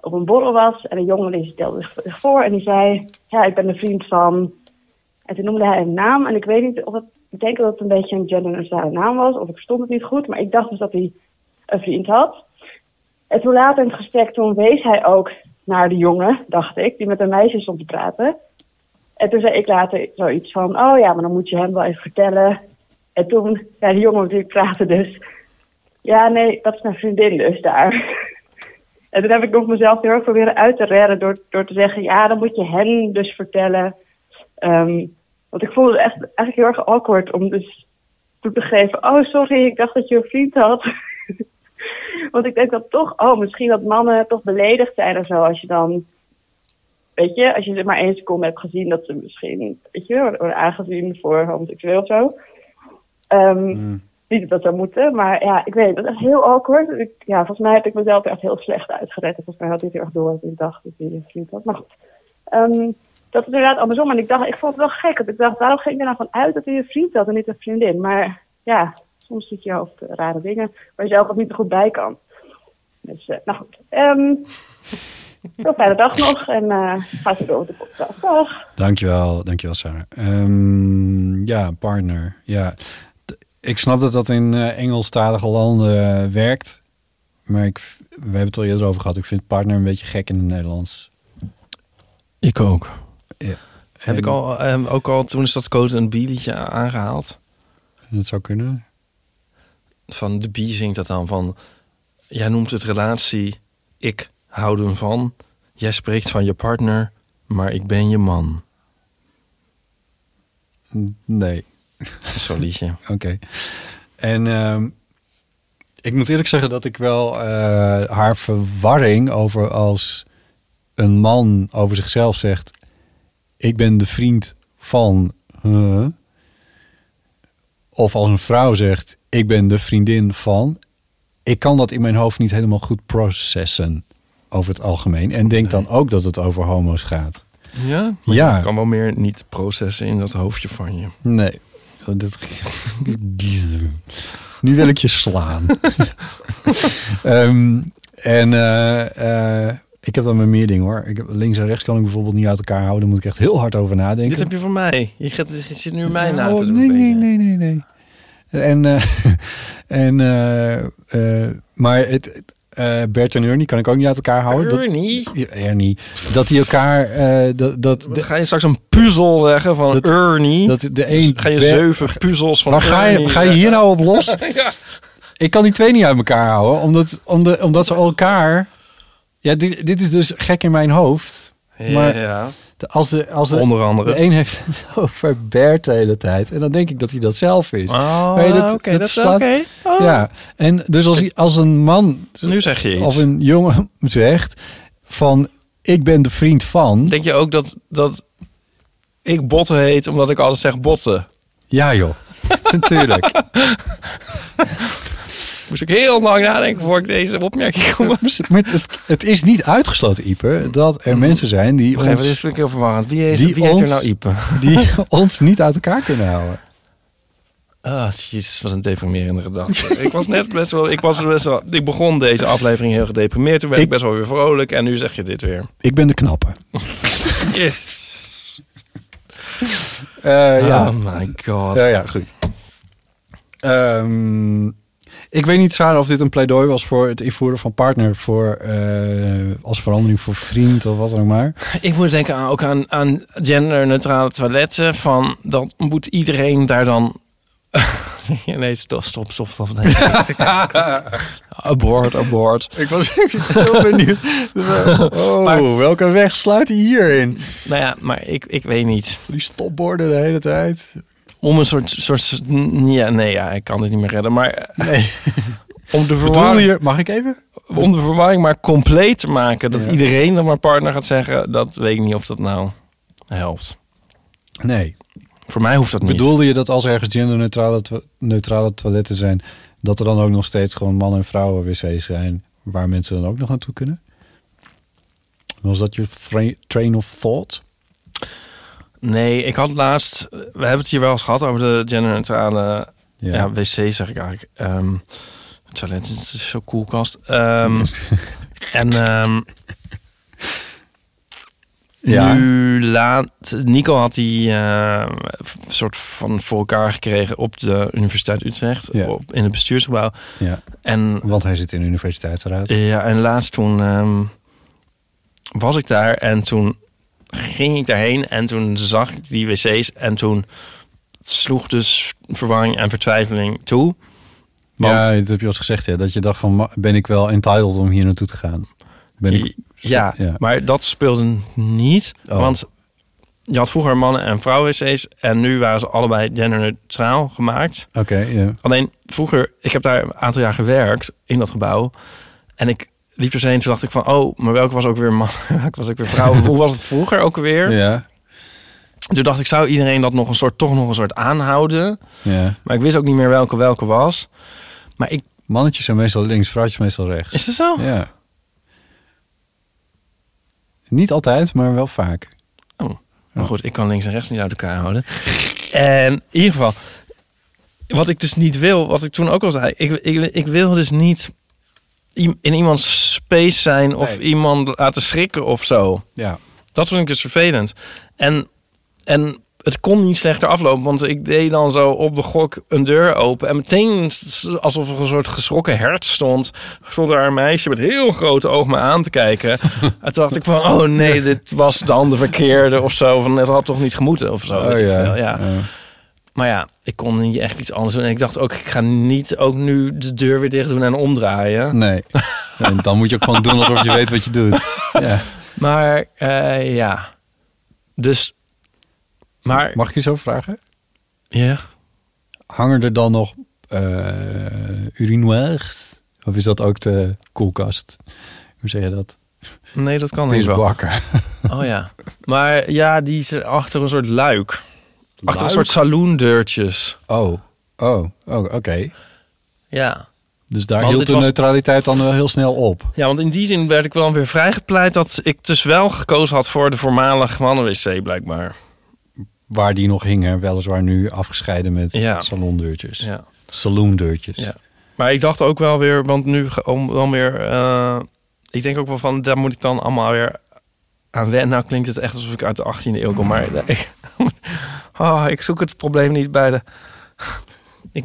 op een borrel was en een jongen die stelde zich voor en die zei... Ja, ik ben de vriend van... En toen noemde hij een naam en ik weet niet of het... Ik denk dat het een beetje een genderneutrale naam was of ik verstond het niet goed. Maar ik dacht dus dat hij een vriend had. En toen later in het gesprek, toen wees hij ook naar de jongen, dacht ik, die met een meisje stond te praten. En toen zei ik later zoiets van, oh ja, maar dan moet je hem wel even vertellen. En toen, ja, die jongen natuurlijk praatte dus. Ja, nee, dat is mijn vriendin dus daar. En toen heb ik nog mezelf heel erg proberen uit te redden door, door te zeggen, ja, dan moet je hen dus vertellen. Ehm, want ik voelde het echt eigenlijk heel erg awkward om dus toe te geven, oh sorry, ik dacht dat je een vriend had. Want ik denk dat toch, oh, misschien dat mannen toch beledigd zijn of zo als je dan, weet je, als je ze maar één seconde hebt gezien dat ze misschien, weet je, worden aangezien voor homoseksueel of zo. Niet dat dat zou moeten, maar ja, ik weet dat is echt heel awkward. Ik, ja, volgens mij heb ik mezelf echt heel slecht uitgered. En Volgens mij had het heel erg door dat ik dacht dat hij vriend had. Maar goed, Ehm, dat is inderdaad andersom. En ik dacht, ik vond het wel gek. Want ik dacht, waarom ging ik er nou van uit dat hij een vriend had en niet een vriendin? Maar ja, soms zit je hoofd rare dingen waar je zelf ook niet goed bij kan. Dus, eh, nou goed. Ehm heel fijne dag nog en eh ga zo door met de podcast. Dag. Dankjewel, dankjewel Sarah. Ehm, ja, partner. Ja. Ik snap dat dat in eh, Engelstalige landen eh, werkt. Maar ik, we hebben het al eerder over gehad. Ik vind partner een beetje gek in het Nederlands. Ik ook. Ja. Heb ik al, ehm, ook al, toen is dat Code en Bie liedje aangehaald. Dat zou kunnen. Van de Bie zingt dat dan van... Jij noemt het relatie, ik hou hem van. Jij spreekt van je partner, maar ik ben je man. Nee. Zo'n liedje. Oké. En ehm, ik moet eerlijk zeggen dat ik wel eh, haar verwarring over als een man over zichzelf zegt: Ik ben de vriend van. huh? Of als een vrouw zegt: Ik ben de vriendin van. Ik kan dat in mijn hoofd niet helemaal goed processen over het algemeen. En denk dan ook dat het over homo's gaat. Ja? Maar Ja. Je kan wel meer niet processen in dat hoofdje van je. Nee. dat, nu wil ik je slaan. Ehm, en eh, eh, ik heb dan met meer dingen hoor. Ik heb, links en rechts kan ik bijvoorbeeld niet uit elkaar houden. Daar moet ik echt heel hard over nadenken. Dit heb je van mij. Je, gaat, je zit nu mij na Oh, te doen. nee, een nee, beetje. nee, nee, nee. En, eh, en maar het, eh, Bert en Ernie kan ik ook niet uit elkaar houden. Dat- Ernie? Ja, Ernie. Dat die elkaar... eh, dat, dat, ga je straks een puzzel leggen van Dat- Ernie. dat de Dus een ga je Bert- zeven puzzels van Waar ga je, ga je hier nou op los? ja. Ik kan die twee niet uit elkaar houden, omdat, omdat, omdat ze elkaar... Ja, dit, dit is dus gek in mijn hoofd. Maar Ja. De- als de, als de, Onder andere. De een heeft het over Bert de hele tijd. En dan denk ik dat hij dat zelf is. Oh, dat is oké. Oh. Ja, en dus als, hij, als een man... Nu zeg je iets. Of een jongen zegt van... Ik ben de vriend van... Denk je ook dat, dat ik Botten heet omdat ik altijd zeg Botten? Ja joh, natuurlijk. Moest ik heel lang nadenken voor ik deze opmerking kom. Maar het, het is niet uitgesloten, Ipe, dat er mensen zijn die ons, dit heel verwarrend. Wie, is, die wie heet er ons- nou Ipe? die ons niet uit elkaar kunnen houden. Ah, jezus, wat een deprimerende gedachte. ik was net best wel, ik was best wel, ik begon deze aflevering heel gedeprimeerd. Toen werd ik, Ik- best wel weer vrolijk en nu zeg je dit weer. Ik ben de knappe. Yes. Eh, ja. Oh my god. Ja, ja, goed. Ehm, ik weet niet, Sarah, of dit een pleidooi was voor het invoeren van partner voor, eh, als verandering voor vriend of wat dan ook maar. Ik moet denken aan, ook aan, aan genderneutrale toiletten. Van dat moet iedereen daar dan. nee, stop, stop, stop, stop. Nee. abort, abort. Ik was heel benieuwd. Oh, Maar- welke weg sluit hij hierin? Nou ja, maar ik, ik weet niet. Die stopborden de hele tijd. Om een soort, soort. Ja, nee, ja, ik kan dit niet meer redden. Maar Nee. om de verwarring, je, mag ik even? om de verwarring maar compleet te maken. Dat Ja. iedereen dan maar partner gaat zeggen. Dat weet ik niet of dat nou helpt. Nee. Voor mij hoeft dat niet. Bedoelde je dat als ergens genderneutrale to- neutrale toiletten zijn, dat er dan ook nog steeds gewoon man- en vrouwen wc's zijn waar mensen dan ook nog naartoe kunnen? Was dat je train of thought? Nee, ik had laatst... We hebben het hier wel eens gehad over de genderneutrale... Ja. Ja, wc zeg ik eigenlijk. Ehm toilet is zo koelkast. Ehm, en ehm, Ja. nu laat... Nico had die eh, een soort van voor elkaar gekregen op de Universiteit Utrecht. Ja. Op, in het bestuursgebouw. Ja. En Want hij zit in de universiteitsraad. ja, en laatst toen was ik daar en toen ging ik daarheen en toen zag ik die wc's en toen sloeg dus verwarring en vertwijfeling toe. Want ja, dat heb je al gezegd, ja, dat je dacht van, ben ik wel entitled om hier naartoe te gaan? Ben ik, ja, ja. maar dat speelde niet, Oh. want je had vroeger mannen en vrouwen wc's en nu waren ze allebei genderneutraal gemaakt. Oké, ja. Alleen vroeger, ik heb daar een aantal jaar gewerkt in dat gebouw. En ik liep er heen, toen dacht ik van, oh, maar welke was ook weer man, welke was ook weer vrouw? Hoe was het vroeger ook weer? Ja, Toen dacht ik, zou iedereen dat nog een soort, toch nog een soort aanhouden? ja. Maar ik wist ook niet meer welke welke was. Maar ik, Mannetjes zijn meestal links, vrouwtjes meestal rechts. is dat zo? Ja. Niet altijd, maar wel vaak. Maar goed, ik kan links en rechts niet uit elkaar houden. En in ieder geval, wat ik dus niet wil, wat ik toen ook al zei, ik, ik, ik wil dus niet in iemands space zijn of Nee. iemand laten schrikken of zo. Ja. Dat vond ik dus vervelend. En, en het kon niet slechter aflopen, want ik deed dan zo op de gok een deur open. En meteen, alsof er een soort geschrokken hert stond, stond daar een meisje met heel grote ogen me aan te kijken. en toen dacht ik van, oh nee, dit was dan de verkeerde of zo. Van, het had toch niet gemoeten of zo. Oh ja. ja. Maar ja, ik kon niet echt iets anders doen. En ik dacht ook, ik ga niet ook nu de deur weer dicht doen en omdraaien. Nee. En dan moet je ook gewoon doen alsof je weet wat je doet. Ja. Maar eh, ja, dus... Maar Mag ik je zo vragen? ja, Hangen er dan nog eh urinoirs? Of is dat ook de koelkast? Hoe zeg je dat? nee, dat kan niet. Pisbakken. Oh ja. Maar ja, die is achter een soort luik. Achter een soort saloondeurtjes. Oh, oh, oh oké. Ja. Dus daar Want hield de was- neutraliteit dan wel heel snel op. Ja, want in die zin werd ik wel weer vrijgepleit dat ik dus wel gekozen had voor de voormalig mannen-wc, blijkbaar. waar die nog hingen. Weliswaar nu afgescheiden met Ja. salondeurtjes. Ja. Saloondeurtjes. Ja. Maar ik dacht ook wel weer, want nu dan weer... eh, ik denk ook wel van, daar moet ik dan allemaal weer aan wennen. Nou klinkt het echt alsof ik uit de 18e eeuw kom, maar ik, oh, ik zoek het probleem niet bij de... ik,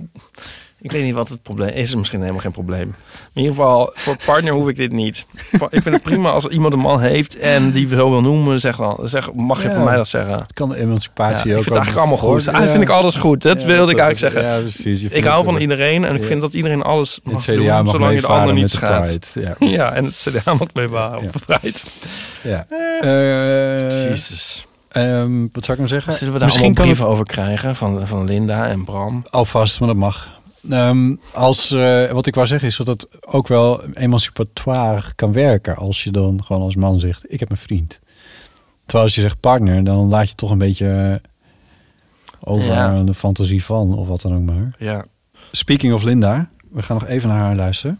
ik weet niet wat het probleem is. er misschien helemaal geen probleem. In ieder geval, voor partner hoef ik dit niet. Ik vind het prima als iemand een man heeft en die zo wil noemen. Zeg dan, zeg, mag je Ja. voor mij dat zeggen? Het kan de emancipatie Ja, ook ik vind het eigenlijk allemaal goed. Eigenlijk vind ik alles goed. Dat Ja, wilde ik eigenlijk is- zeggen. ja, precies. Ik hou het van iedereen en ik vind dat iedereen alles Het mag CDA doen, mag zolang je de ander niet schaadt. Ja. en het CDA mag op Pride. Ja. Eh, Jezus. ehm, wat zou ik nou zeggen? Zullen we daar Misschien allemaal brieven het over krijgen van, van Linda en Bram? alvast, maar dat mag. Ehm, als, eh, wat ik wou zeggen is dat het ook wel emancipatoire kan werken als je dan gewoon als man zegt: Ik heb een vriend. Terwijl als je zegt partner, dan laat je toch een beetje over Ja. aan de fantasie van, of wat dan ook maar. Ja. Speaking of Linda, we gaan nog even naar haar luisteren.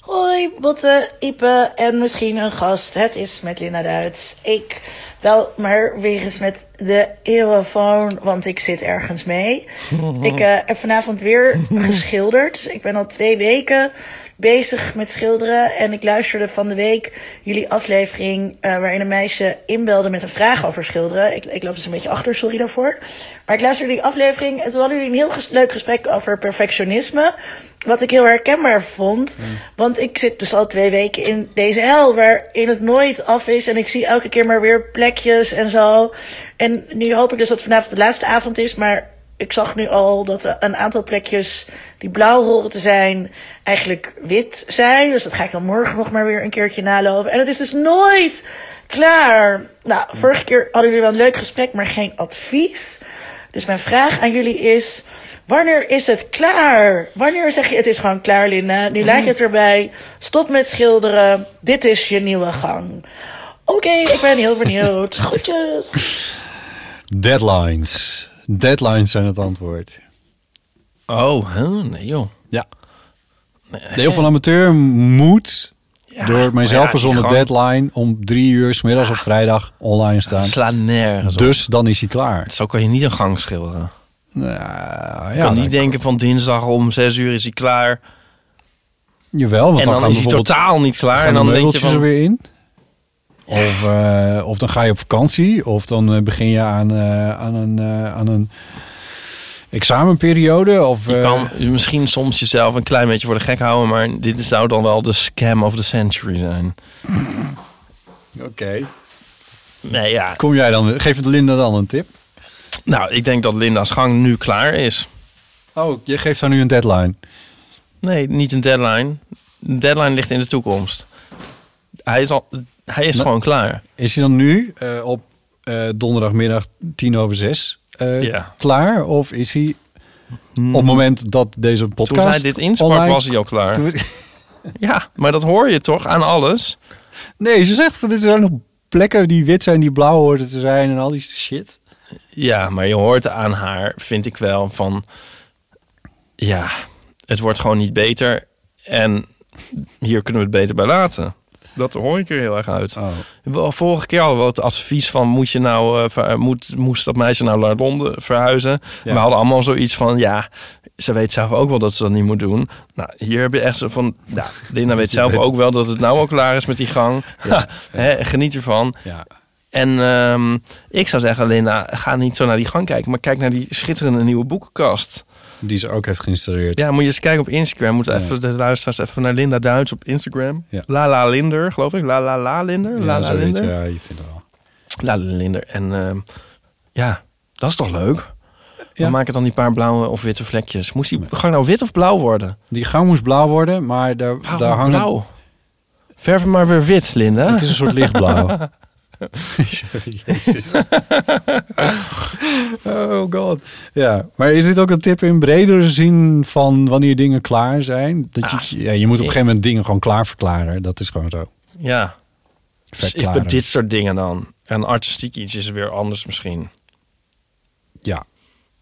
Hoi, Botte, Ipe en misschien een gast. Het is met Linda Duits. Ik bel maar weer eens met de eeuwenfoon, want ik zit ergens mee. Ik eh, heb vanavond weer geschilderd. Ik ben al twee weken bezig met schilderen. En ik luisterde van de week jullie aflevering eh, waarin een meisje inbelde met een vraag over schilderen. Ik, ik loop dus een beetje achter, sorry daarvoor. Maar ik luisterde die aflevering en toen hadden jullie een heel ges- leuk gesprek over perfectionisme. Wat ik heel herkenbaar vond. Want ik zit dus al twee weken in deze hel waarin het nooit af is. En ik zie elke keer maar weer plekjes en zo. En nu hoop ik dus dat vanavond de laatste avond is. Maar ik zag nu al dat een aantal plekjes die blauw horen te zijn, eigenlijk wit zijn. Dus dat ga ik dan morgen nog maar weer een keertje nalopen. En het is dus nooit klaar. Nou, vorige keer hadden jullie wel een leuk gesprek, maar geen advies. Dus mijn vraag aan jullie is: wanneer is het klaar? Wanneer zeg je het is gewoon klaar, Linda? Nu lijkt het erbij. Stop met schilderen. Dit is je nieuwe gang. Oké, ik ben heel benieuwd. Groetjes. Deadlines. Deadlines zijn het antwoord. Oh, huh? nee joh. Ja. De heel van amateur moet door mijzelf ja, verzonnen die gang- deadline om drie uur 's middags op vrijdag online staan. slaat nergens op. Dus dan is hij klaar. Zo kan je niet een gang schilderen. Nou, Je ja, kan niet denken van dinsdag om zes uur is hij klaar. Jawel, want en dan, is hij totaal niet klaar. En de dan denk je van... er weer in. Of, eh, of dan ga je op vakantie. Of dan eh, begin je aan, eh, aan, een, aan een examenperiode. Of, Je kan misschien soms jezelf een klein beetje voor de gek houden, maar dit zou dan wel de scam of the century zijn. Oké. Nee, ja. Kom jij dan, geef Linda dan een tip? Nou, ik denk dat Linda's gang nu klaar is. Oh, je geeft haar nu een deadline. Nee, niet een deadline. De deadline ligt in de toekomst. Hij is, al, hij is Nou, gewoon klaar. Is hij dan nu eh, op eh, donderdagmiddag tien over zes eh, Ja. klaar? Of is hij op het moment dat deze podcast Toen zij dit insprak, online- was hij al klaar. Toen- Ja, maar dat hoor je toch aan alles? Nee, ze zegt van dit zijn nog plekken die wit zijn, die blauw hoorden te zijn en al die shit. Ja, maar je hoort aan haar, vind ik wel, van... Ja, het wordt gewoon niet beter. En hier kunnen we het beter bij laten. Dat hoor ik er heel erg uit. Wel, Vorige keer hadden we het advies van... Moet je nou, ver- moet, moest dat meisje nou naar Londen verhuizen? Ja. We hadden allemaal zoiets van... Ja, ze weet zelf ook wel dat ze dat niet moet doen. Nou, hier heb je echt zo van... Ja, Linda weet zelf weet ook wel dat het nou ook klaar is met die gang. Ja. Hè, geniet ervan. Ja. En ehm, ik zou zeggen, Linda, ga niet zo naar die gang kijken... maar kijk naar die schitterende nieuwe boekenkast. Die ze ook heeft geïnstalleerd. Ja, moet je eens kijken op Instagram. Moet Ja. even de luisteraars even naar Linda Duits op Instagram. Ja. La La Linder, geloof ik. La La La Linder. Ja, La zoiets, Linder. ja, je vindt het wel. La La Linder. En ehm, ja, dat is toch leuk? Ja. We maken dan die paar blauwe of witte vlekjes. Moest die gang nou wit of blauw worden? Die gang moest blauw worden, maar daar, Waarom daar hangen... blauw? Verf hem maar weer wit, Linda. Het is een soort lichtblauw. Jezus. oh god. Ja, maar is dit ook een tip in bredere zin van wanneer dingen klaar zijn? Dat je, Ah, ja, je moet op een gegeven moment dingen gewoon klaar verklaren. Dat is gewoon zo. Ja. Dus is bij Verklaren. dit soort dingen dan. En artistiek iets is weer anders misschien. Ja,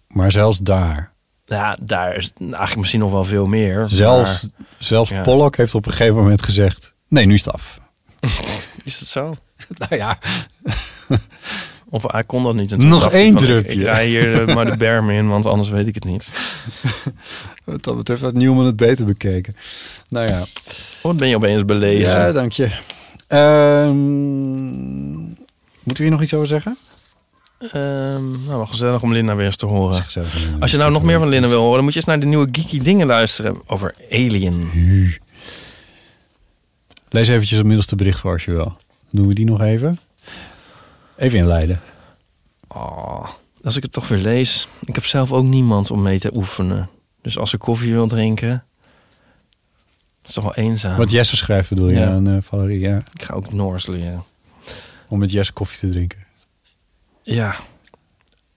maar zelfs daar. Ja, daar is eigenlijk misschien nog wel veel meer. Zelfs, maar- zelfs Ja. Pollock heeft op een gegeven moment gezegd... Nee, nu is het af. Is het zo? nou ja. Of hij kon dat niet. Nog één van, ik- drupje. Ik rij hier eh, maar de berm in, want anders weet ik het niet. Wat dat betreft had Newman het beter bekeken. Nou ja. Wat ben je opeens belezen? Ja, dank je. Ehm, moeten we hier nog iets over zeggen? Ehm, nou, wel gezellig om Linda weer eens te horen. Als je nou nog meer van Linda wil horen, dan moet je eens naar de nieuwe geeky dingen luisteren over Alien. Lees eventjes het middelste bericht voor als je wil. Doen we die nog even? Even inleiden. Oh, als ik het toch weer lees. Ik heb zelf ook niemand om mee te oefenen. Dus als ik koffie wil drinken, is toch wel eenzaam. Wat Jesse schrijft bedoel je Ja. aan eh, Valerie, ja. Ik ga ook Noors leren. Om met Jesse koffie te drinken. Ja.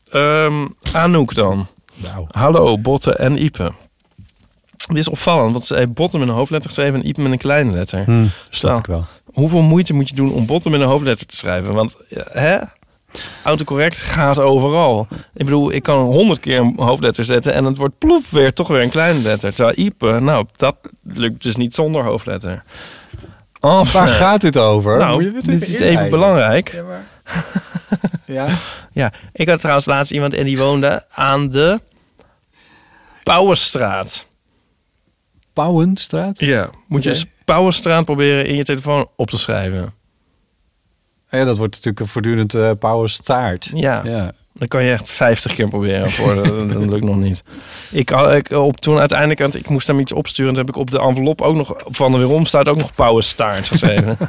Ehm Anouk dan. Nou. Hallo, Botte en Ipe. Dit is opvallend, want ze heeft Botte met een hoofdletter geschreven en Ipe met een kleine letter. Hm, Dus snap wel, ik wel. Hoeveel moeite moet je doen om Botte met een hoofdletter te schrijven? Want, ja, hè? Autocorrect gaat overal. Ik bedoel, ik kan honderd keer een hoofdletter zetten en het wordt ploep weer toch weer een kleine letter. Terwijl Ipe, nou, dat lukt dus niet zonder hoofdletter. Enfin. Waar gaat dit over? Nou, Moet je het dit even is even belangrijk. Ja, maar- ja. Ja, ik had trouwens laatst iemand en die woonde aan de Pauwenstraat. Pauwenstraat? Ja, moet je Oké. eens Pauwenstraat proberen in je telefoon op te schrijven. Ja, dat wordt natuurlijk een voortdurend eh Pauwenstaart. Ja. ja. Dan kan je echt 50 keer proberen voor dat, dat lukt nog niet. Ik, ik op toen uiteindelijk want ik moest hem iets opsturen, toen heb ik op de envelop ook nog van de weerom staat ook nog Pauwenstaart geschreven.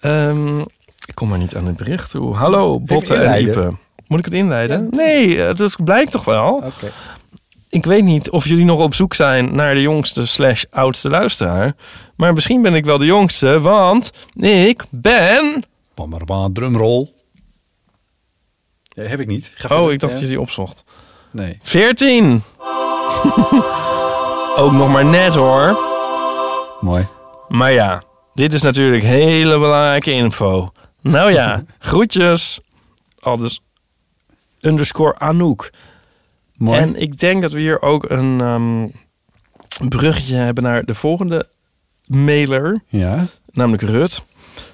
Ehm, ik kom maar niet aan het bericht toe. Hallo, Botte en. Moet ik het inleiden? Nee, eh, dat blijkt toch wel. Oké. Ik weet niet of jullie nog op zoek zijn naar de jongste slash oudste luisteraar. Maar misschien ben ik wel de jongste, want ik ben... Bam, bam, bam, drumroll. Ja, heb ik niet. Ga Oh, ik dacht Ja. dat je die opzocht. Nee. 14! Ook nog maar net hoor. Mooi. Maar ja, dit is natuurlijk hele belangrijke info. Nou ja, groetjes. Al dus underscore Anouk. Mooi. En ik denk dat we hier ook een ehm, bruggetje hebben naar de volgende mailer. Ja. Namelijk Rut.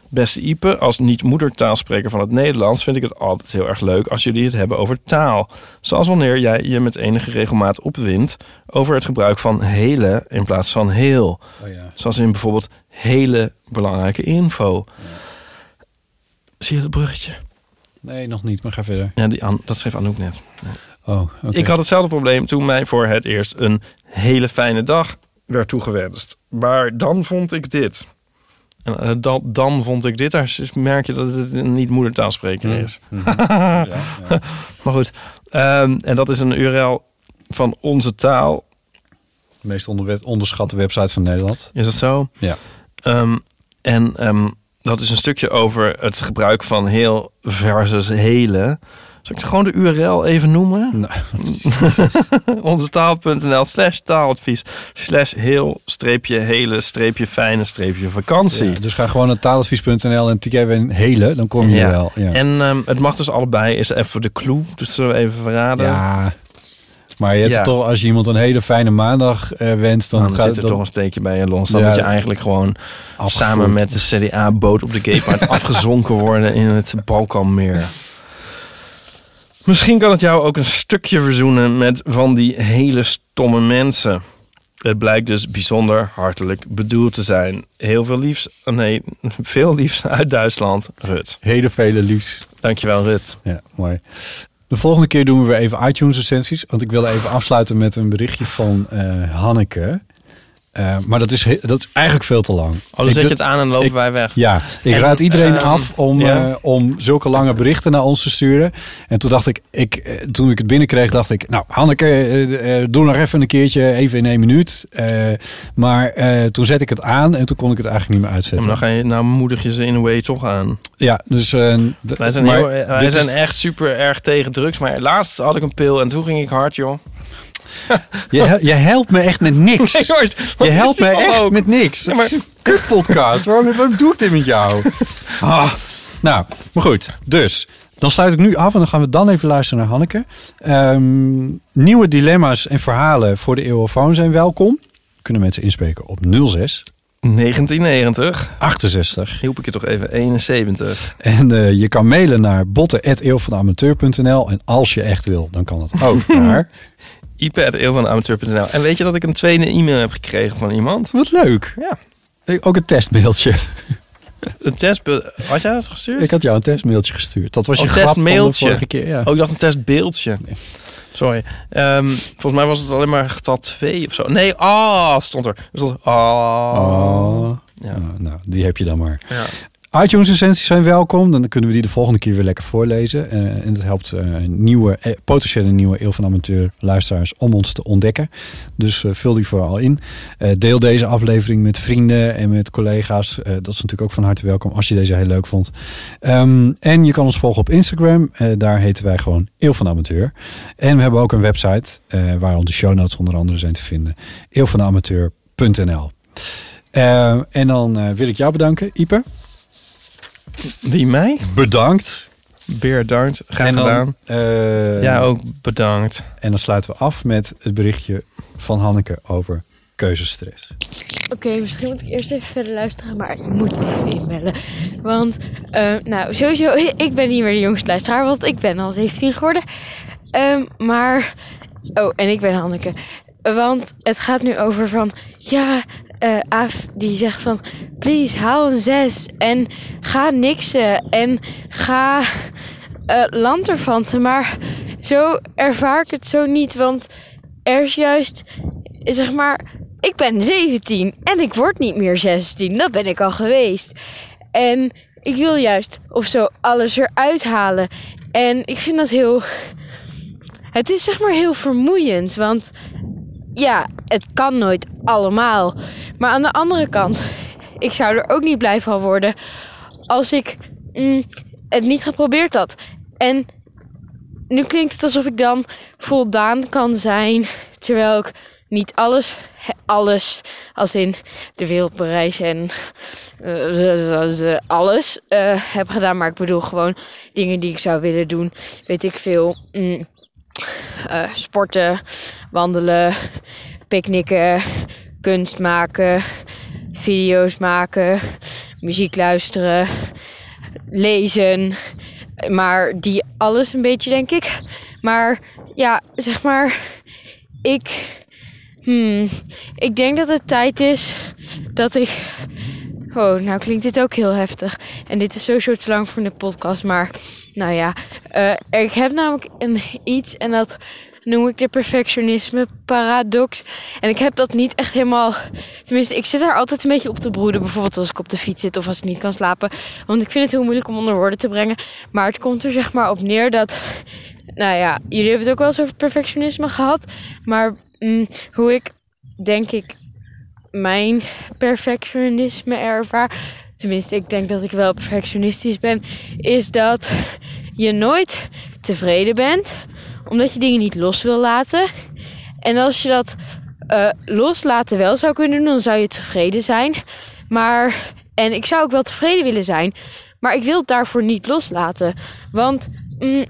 Beste Ipe, als niet-moedertaalspreker van het Nederlands vind ik het altijd heel erg leuk als jullie het hebben over taal. Zoals wanneer jij je met enige regelmaat opwindt over het gebruik van hele in plaats van heel. Oh ja. Zoals in bijvoorbeeld hele belangrijke info. Zie je het bruggetje? Nee, nog niet, maar ga verder. Ja, die dat schreef Anouk net. Oh. Ik had hetzelfde probleem toen mij voor het eerst een hele fijne dag werd toegewenst. Maar dan vond ik dit. En eh, dan, dan vond ik dit. Daar merk je dat het een niet-moedertaalspreker is. Mhm. Ja, ja. maar goed. Ehm, en dat is een URL van onze taal. De meest onderschatte website van Nederland. Is dat zo? Ja. Ehm, en ehm, dat is een stukje over het gebruik van heel versus hele. Zal ik gewoon de URL even noemen? Nou, Onze taal.nl slash taaladvies slash heel streepje hele streepje fijne streepje vakantie. Ja, dus ga gewoon naar taaladvies.nl en tik even een hele, dan kom je Ja. wel. Ja. En ehm, het mag dus allebei, is even de clue. Dus zullen we even verraden. ja. Maar je hebt Ja. toch, als je iemand een hele fijne maandag eh, wenst, dan, Dan, gaat zit er dan- toch een steekje bij je los. Dan Ja. moet je eigenlijk gewoon Afgevoerd. samen met de CDA-boot op de Gatemarkt afgezonken worden in het Balkanmeer. Misschien kan het jou ook een stukje verzoenen met van die hele stomme mensen. Het blijkt dus bijzonder hartelijk bedoeld te zijn. Heel veel liefs, nee, veel liefs uit Duitsland, Rut. Hele vele liefs. Dankjewel, Rut. Ja, mooi. De volgende keer doen we weer even iTunes recensies. Want ik wil even afsluiten met een berichtje van eh, Hanneke. Eh, maar dat is, dat is eigenlijk veel te lang. Oh, dan Ik zet je het aan en lopen ik- wij weg. Ja, ik En, raad iedereen ehm, af om, eh, om zulke lange berichten naar ons te sturen. En toen dacht ik, ik eh, toen ik het binnenkreeg, dacht ik... Nou, Hanneke, doe nog even een keertje, even in één minuut. Maar toen zet ik het aan en toen kon ik het eigenlijk niet meer uitzetten. maar dan ga je, nou moedig je ze in een way toch aan. Ja, dus... Wij zijn, maar heel, wij zijn is- echt super erg tegen drugs. Maar laatst had ik een pil en toen ging ik hard, joh. Je, je helpt me echt met niks. Nee, je helpt me echt ook? met niks. Ja, Het maar- is een kutpodcast. waarom, waarom doe ik dit met jou? Ah, nou, maar goed. Dus, dan sluit ik nu af en dan gaan we dan even luisteren naar Hanneke. Ehm, nieuwe dilemma's en verhalen voor de eeuwofoon zijn welkom. Kunnen mensen inspreken op 06 1990. 68. Hielp ik je toch even 71. En eh, je kan mailen naar botten.eeuwvanamateur.nl. En als je echt wil, dan kan dat ook naar... ipe.eeuwvanamateur.nl. En weet je dat ik een tweede e-mail heb gekregen van iemand? Wat leuk. Ja. Ook een testmailtje. Een testbeeld. Had jij dat gestuurd? Ik had jou een testmailtje gestuurd. Dat was je Oh, grap van de testmailtje. vorige keer. Ja. Oh, ik dacht een testbeeldje. Sorry. Ehm, volgens mij was het alleen maar getal 2 of zo. Nee, ah, stond er. Er stond ah. Oh. Ja. Nou, nou, die heb je dan maar. Ja. iTunes recensies zijn welkom. Dan kunnen we die de volgende keer weer lekker voorlezen. Eh, en het helpt eh, nieuwe, eh, potentiële nieuwe Eeuw van Amateur luisteraars om ons te ontdekken. Dus vul die vooral in. Deel deze aflevering met vrienden en met collega's. Dat is natuurlijk ook van harte welkom als je deze heel leuk vond. Ehm, en je kan ons volgen op Instagram. Daar heten wij gewoon Eeuw van Amateur. En we hebben ook een website waar de show notes onder andere zijn te vinden. eeuwvanamateur.nl En dan wil ik jou bedanken, Ieper. Wie, mij? Bedankt. Bedankt. Graag En dan, gedaan. eh, ja, ook bedankt. En dan sluiten we af met het berichtje van Hanneke over keuzestress. Oké, misschien moet ik eerst even verder luisteren, maar ik moet even inbellen. Want, eh, nou, sowieso, ik ben niet meer de jongste luisteraar, want ik ben al 17 geworden. Ehm, maar, oh, en ik ben Hanneke. Want het gaat nu over van, ja, eh Aaf die zegt van, please, haal een 6 en ga niksen en ga eh lanterfanten. Maar zo ervaar ik het zo niet, want er is juist, zeg maar, ik ben 17 en ik word niet meer 16. Dat ben ik al geweest. En ik wil juist of zo alles eruit halen. En ik vind dat heel. Het is zeg maar heel vermoeiend. Want ja, het kan nooit allemaal. Maar aan de andere kant, ik zou er ook niet blij van worden als ik mm, het niet geprobeerd had. En nu klinkt het alsof ik dan voldaan kan zijn, terwijl ik niet alles, alles, als in de wereldbereis en z- alles eh, heb gedaan. Maar ik bedoel gewoon dingen die ik zou willen doen. Weet ik veel. mm, eh, sporten, wandelen, picknicken, kunst maken, video's maken, muziek luisteren, lezen. Maar die alles een beetje, denk ik. Maar ja, zeg maar, ik. Hmm, ik denk dat het tijd is dat ik. Oh, nou klinkt dit ook heel heftig. En dit is sowieso te lang voor de podcast. Maar nou ja, eh, ik heb namelijk een iets en dat noem ik de perfectionisme paradox. En ik heb dat niet echt helemaal. Tenminste, ik zit daar altijd een beetje op te broeden. Bijvoorbeeld als ik op de fiets zit of als ik niet kan slapen. Want ik vind het heel moeilijk om onder woorden te brengen. Maar het komt er zeg maar op neer dat. Nou ja, jullie hebben het ook wel eens over perfectionisme gehad. Maar mm, hoe ik denk ik mijn perfectionisme ervaar. Tenminste, ik denk dat ik wel perfectionistisch ben. Is dat je nooit tevreden bent. Omdat je dingen niet los wil laten. En als je dat eh, loslaten wel zou kunnen doen, dan zou je tevreden zijn. Maar, en ik zou ook wel tevreden willen zijn. Maar ik wil het daarvoor niet loslaten. Want mm,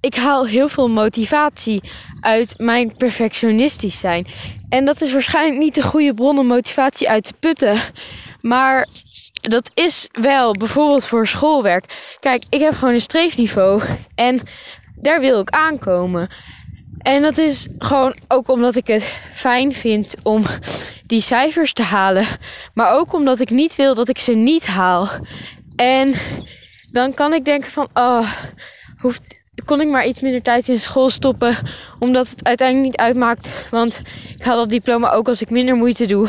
ik haal heel veel motivatie uit mijn perfectionistisch zijn. En dat is waarschijnlijk niet de goede bron om motivatie uit te putten. Maar dat is wel bijvoorbeeld voor schoolwerk. Kijk, ik heb gewoon een streefniveau. En daar wil ik aankomen. En dat is gewoon ook omdat ik het fijn vind om die cijfers te halen. Maar ook omdat ik niet wil dat ik ze niet haal. En dan kan ik denken van, oh, hoeft, kon ik maar iets minder tijd in school stoppen. Omdat het uiteindelijk niet uitmaakt. Want ik haal dat diploma ook als ik minder moeite doe.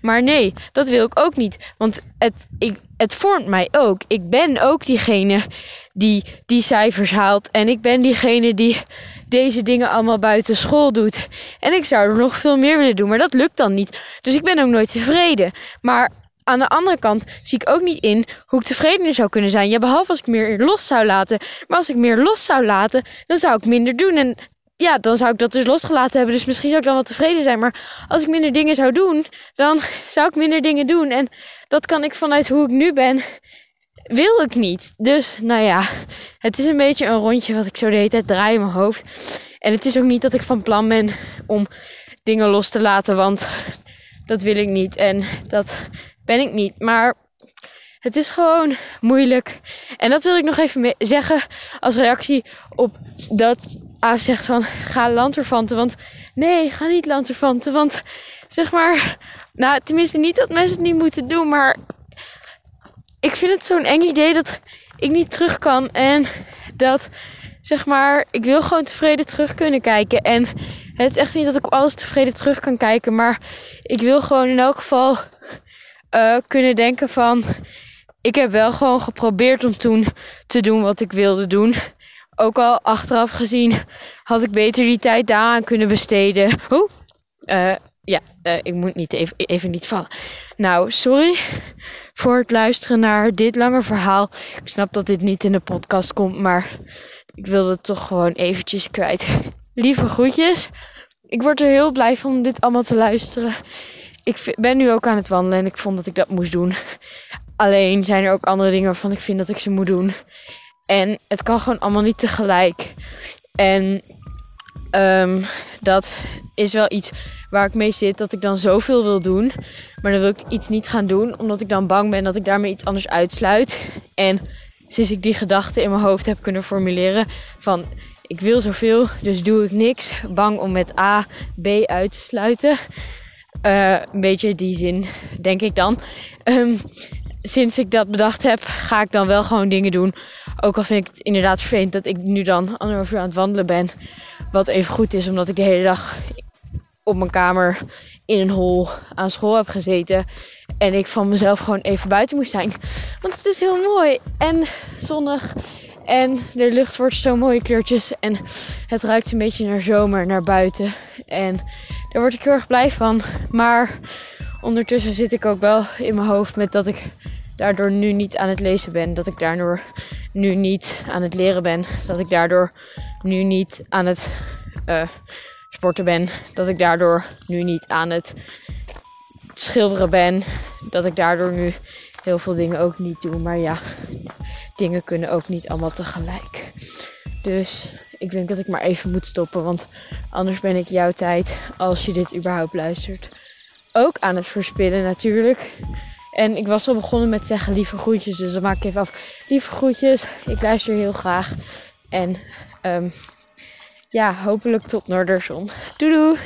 Maar nee, dat wil ik ook niet. Want het, ik, het vormt mij ook. Ik ben ook diegene die die cijfers haalt. En ik ben diegene die deze dingen allemaal buiten school doet. En ik zou er nog veel meer willen doen. Maar dat lukt dan niet. Dus ik ben ook nooit tevreden. Maar aan de andere kant zie ik ook niet in hoe ik tevredener zou kunnen zijn. Ja, behalve als ik meer los zou laten. Maar als ik meer los zou laten, dan zou ik minder doen. En ja, dan zou ik dat dus losgelaten hebben. Dus misschien zou ik dan wel tevreden zijn. Maar als ik minder dingen zou doen, dan zou ik minder dingen doen. En dat kan ik vanuit hoe ik nu ben, wil ik niet. Dus nou ja, het is een beetje een rondje wat ik zo de hele tijd draai in mijn hoofd. En het is ook niet dat ik van plan ben om dingen los te laten. Want dat wil ik niet en dat ben ik niet. Maar het is gewoon moeilijk. En dat wil ik nog even zeggen als reactie op dat Aaf zegt van ga lanterfanten. Want nee, ga niet lanterfanten. Want zeg maar, nou tenminste niet dat mensen het niet moeten doen, maar ik vind het zo'n eng idee dat ik niet terug kan. En dat, zeg maar, ik wil gewoon tevreden terug kunnen kijken. En het is echt niet dat ik op alles tevreden terug kan kijken. Maar ik wil gewoon in elk geval eh, kunnen denken van... Ik heb wel gewoon geprobeerd om toen te doen wat ik wilde doen. Ook al achteraf gezien had ik beter die tijd daaraan kunnen besteden. Oeh, eh, ja, eh, ik moet niet even, even niet vallen. Nou, sorry voor het luisteren naar dit lange verhaal. Ik snap dat dit niet in de podcast komt, maar ik wilde het toch gewoon eventjes kwijt. Lieve groetjes. Ik word er heel blij van om dit allemaal te luisteren. Ik ben nu ook aan het wandelen en ik vond dat ik dat moest doen. Alleen zijn er ook andere dingen waarvan ik vind dat ik ze moet doen. En het kan gewoon allemaal niet tegelijk. En ehm, dat is wel iets waar ik mee zit. Dat ik dan zoveel wil doen. Maar dan wil ik iets niet gaan doen. Omdat ik dan bang ben dat ik daarmee iets anders uitsluit. En sinds ik die gedachte in mijn hoofd heb kunnen formuleren. Van ik wil zoveel, dus doe ik niks. Bang om met A, B uit te sluiten. Eh, een beetje die zin, denk ik dan. Ehm, sinds ik dat bedacht heb, ga ik dan wel gewoon dingen doen. Ook al vind ik het inderdaad vervelend dat ik nu dan anderhalf uur aan het wandelen ben. Wat even goed is, omdat ik de hele dag op mijn kamer in een hol aan school heb gezeten. En ik van mezelf gewoon even buiten moest zijn. Want het is heel mooi en zonnig. En de lucht wordt zo mooie kleurtjes. En het ruikt een beetje naar zomer, naar buiten. En daar word ik heel erg blij van. Maar ondertussen zit ik ook wel in mijn hoofd met dat ik daardoor nu niet aan het lezen ben. Dat ik daardoor nu niet aan het leren ben. Dat ik daardoor nu niet aan het eh, sporten ben. Dat ik daardoor nu niet aan het schilderen ben. Dat ik daardoor nu heel veel dingen ook niet doe. Maar ja, dingen kunnen ook niet allemaal tegelijk. Dus ik denk dat ik maar even moet stoppen. Want anders ben ik jouw tijd, als je dit überhaupt luistert, ook aan het verspillen natuurlijk. En ik was al begonnen met zeggen lieve groetjes. Dus dan maak ik even af. Lieve groetjes. Ik luister heel graag. En ehm, ja, hopelijk tot Noorderzon. Doei doei.